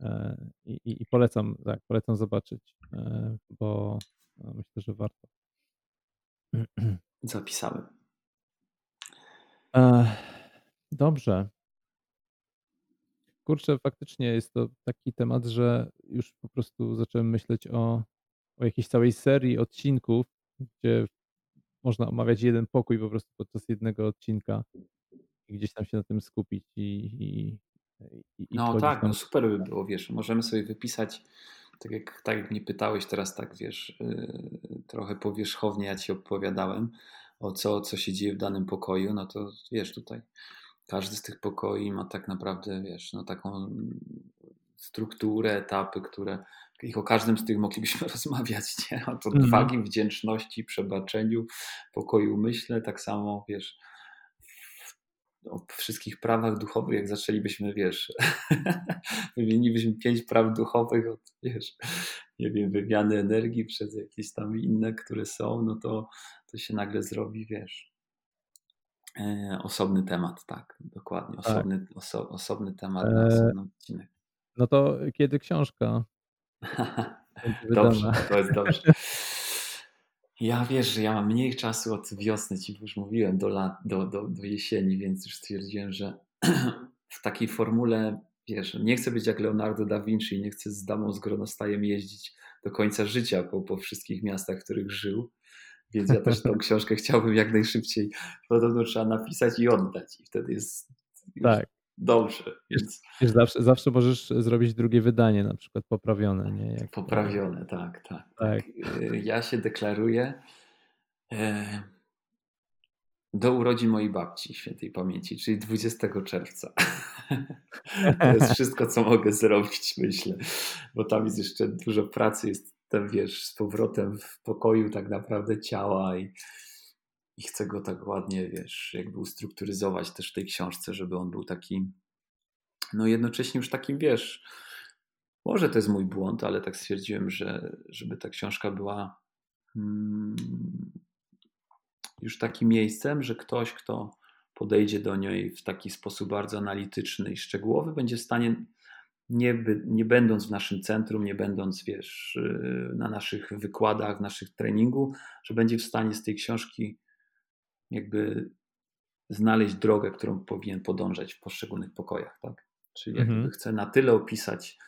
e, i, i polecam, tak, polecam zobaczyć, e, bo no, myślę, że warto. Zapisałem. Dobrze. Kurczę, faktycznie jest to taki temat, że już po prostu zacząłem myśleć o, o jakiejś całej serii odcinków, gdzie można omawiać jeden pokój po prostu podczas jednego odcinka i gdzieś tam się na tym skupić i, i, i No tak, tam... no super by było, wiesz, możemy sobie wypisać, tak jak, tak jak mnie pytałeś teraz, tak wiesz, yy, trochę powierzchownie ja ci opowiadałem o co, co się dzieje w danym pokoju, no to wiesz, tutaj każdy z tych pokoi ma tak naprawdę, wiesz, no taką strukturę, etapy, które i o każdym z tych moglibyśmy rozmawiać, nie? O to odwagi, mhm. wdzięczności, przebaczeniu, pokoju myślę, tak samo, wiesz, o wszystkich prawach duchowych, jak zaczęlibyśmy, wiesz, wymienilibyśmy pięć praw duchowych od, wiesz, nie wiem, wymiany energii przez jakieś tam inne, które są, no to, to się nagle zrobi, wiesz, e, osobny temat, tak, dokładnie, tak. osobny, tak. Oso, osobny temat na osobny odcinek. No to kiedy książka? dobrze, to jest dobrze. Ja wiesz, że ja mam mniej czasu od wiosny, ci już mówiłem, do, lat, do, do, do jesieni, więc już stwierdziłem, że w takiej formule, wiesz, nie chcę być jak Leonardo da Vinci, nie chcę z damą z gronostajem jeździć do końca życia po, po wszystkich miastach, w których żył, więc ja też tą książkę chciałbym jak najszybciej, podobno trzeba napisać i oddać i wtedy jest tak dobrze. Więc... Wiesz, zawsze, zawsze możesz zrobić drugie wydanie, na przykład poprawione. Nie? Jak... Poprawione, tak, tak, tak. tak. Ja się deklaruję e, do urodzin mojej babci świętej pamięci, czyli 20 czerwca. to jest wszystko, co mogę zrobić, myślę, bo tam jest jeszcze dużo pracy, jest jestem, wiesz, z powrotem w pokoju tak naprawdę ciała i, i chcę go tak ładnie, wiesz, jakby ustrukturyzować też w tej książce, żeby on był taki, no jednocześnie już takim, wiesz, może to jest mój błąd, ale tak stwierdziłem, że żeby ta książka była hmm, już takim miejscem, że ktoś, kto podejdzie do niej w taki sposób bardzo analityczny i szczegółowy, będzie w stanie, nie, nie będąc w naszym centrum, nie będąc, wiesz, na naszych wykładach, w naszych treningu, że będzie w stanie z tej książki jakby znaleźć drogę, którą powinien podążać w poszczególnych pokojach, tak? Czyli jakby mhm. chcę na tyle opisać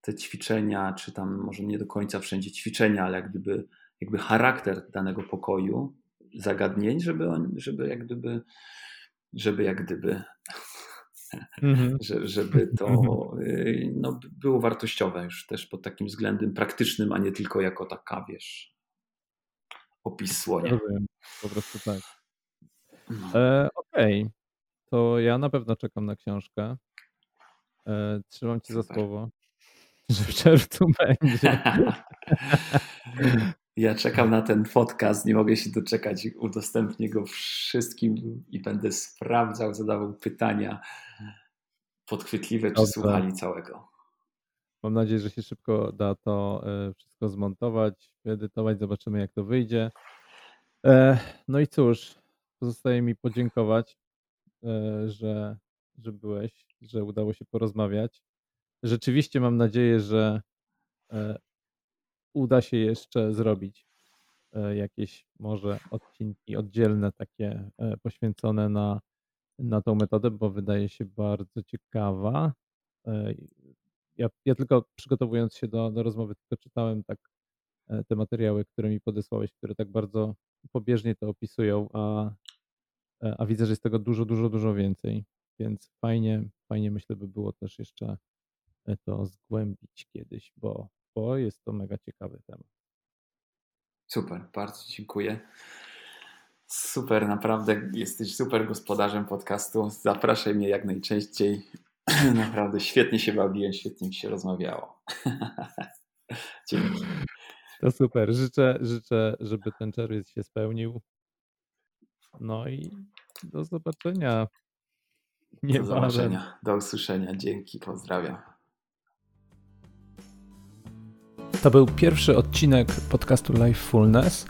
te ćwiczenia, czy tam może nie do końca wszędzie ćwiczenia, ale jak gdyby, jakby charakter danego pokoju, zagadnień, żeby, on, żeby jak gdyby, żeby jak gdyby, mhm. żeby to mhm. no, było wartościowe już też pod takim względem praktycznym, a nie tylko jako taka, wiesz, opis słonia. Po prostu tak. No. E, Okej, okay. to ja na pewno czekam na książkę. E, trzymam cię za słowo, że w czerwcu będzie. Ja czekam na ten podcast, nie mogę się doczekać. Udostępnię go wszystkim i będę sprawdzał, zadawał pytania podchwytliwe, czy Dobrze. słuchali całego. Mam nadzieję, że się szybko da to e, wszystko zmontować, edytować, zobaczymy jak to wyjdzie. E, no i cóż, pozostaje mi podziękować, e, że, że byłeś, że udało się porozmawiać. Rzeczywiście mam nadzieję, że uda się jeszcze zrobić e, jakieś może odcinki oddzielne, takie e, poświęcone na, na tą metodę, bo wydaje się bardzo ciekawa. E, ja, ja tylko przygotowując się do, do rozmowy, tylko czytałem tak te materiały, które mi podesłałeś, które tak bardzo pobieżnie to opisują, a, a widzę, że jest tego dużo, dużo, dużo więcej. Więc fajnie, fajnie myślę by było też jeszcze to zgłębić kiedyś, bo bo jest to mega ciekawy temat. Super, bardzo dziękuję. Super, naprawdę jesteś super gospodarzem podcastu. Zapraszaj mnie jak najczęściej. Naprawdę świetnie się bawiłem, świetnie mi się rozmawiało. Dzięki. To super. Życzę, życzę, żeby ten czerwiec się spełnił. No i do zobaczenia. Nie do zobaczenia. Do usłyszenia. Dzięki. Pozdrawiam. To był pierwszy odcinek podcastu Lifefulness.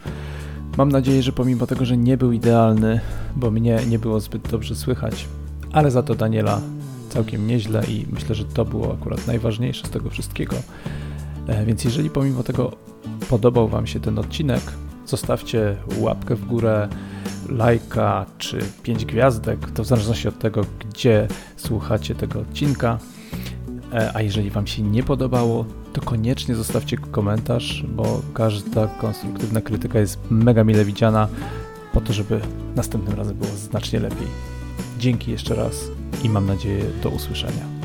Mam nadzieję, że pomimo tego, że nie był idealny, bo mnie nie było zbyt dobrze słychać, ale za to Daniela całkiem nieźle i myślę, że to było akurat najważniejsze z tego wszystkiego. E, więc jeżeli pomimo tego podobał Wam się ten odcinek, zostawcie łapkę w górę, lajka czy pięć gwiazdek, to w zależności od tego, gdzie słuchacie tego odcinka. E, a jeżeli Wam się nie podobało, to koniecznie zostawcie komentarz, bo każda konstruktywna krytyka jest mega mile widziana, po to, żeby następnym razem było znacznie lepiej. Dzięki jeszcze raz i mam nadzieję do usłyszenia.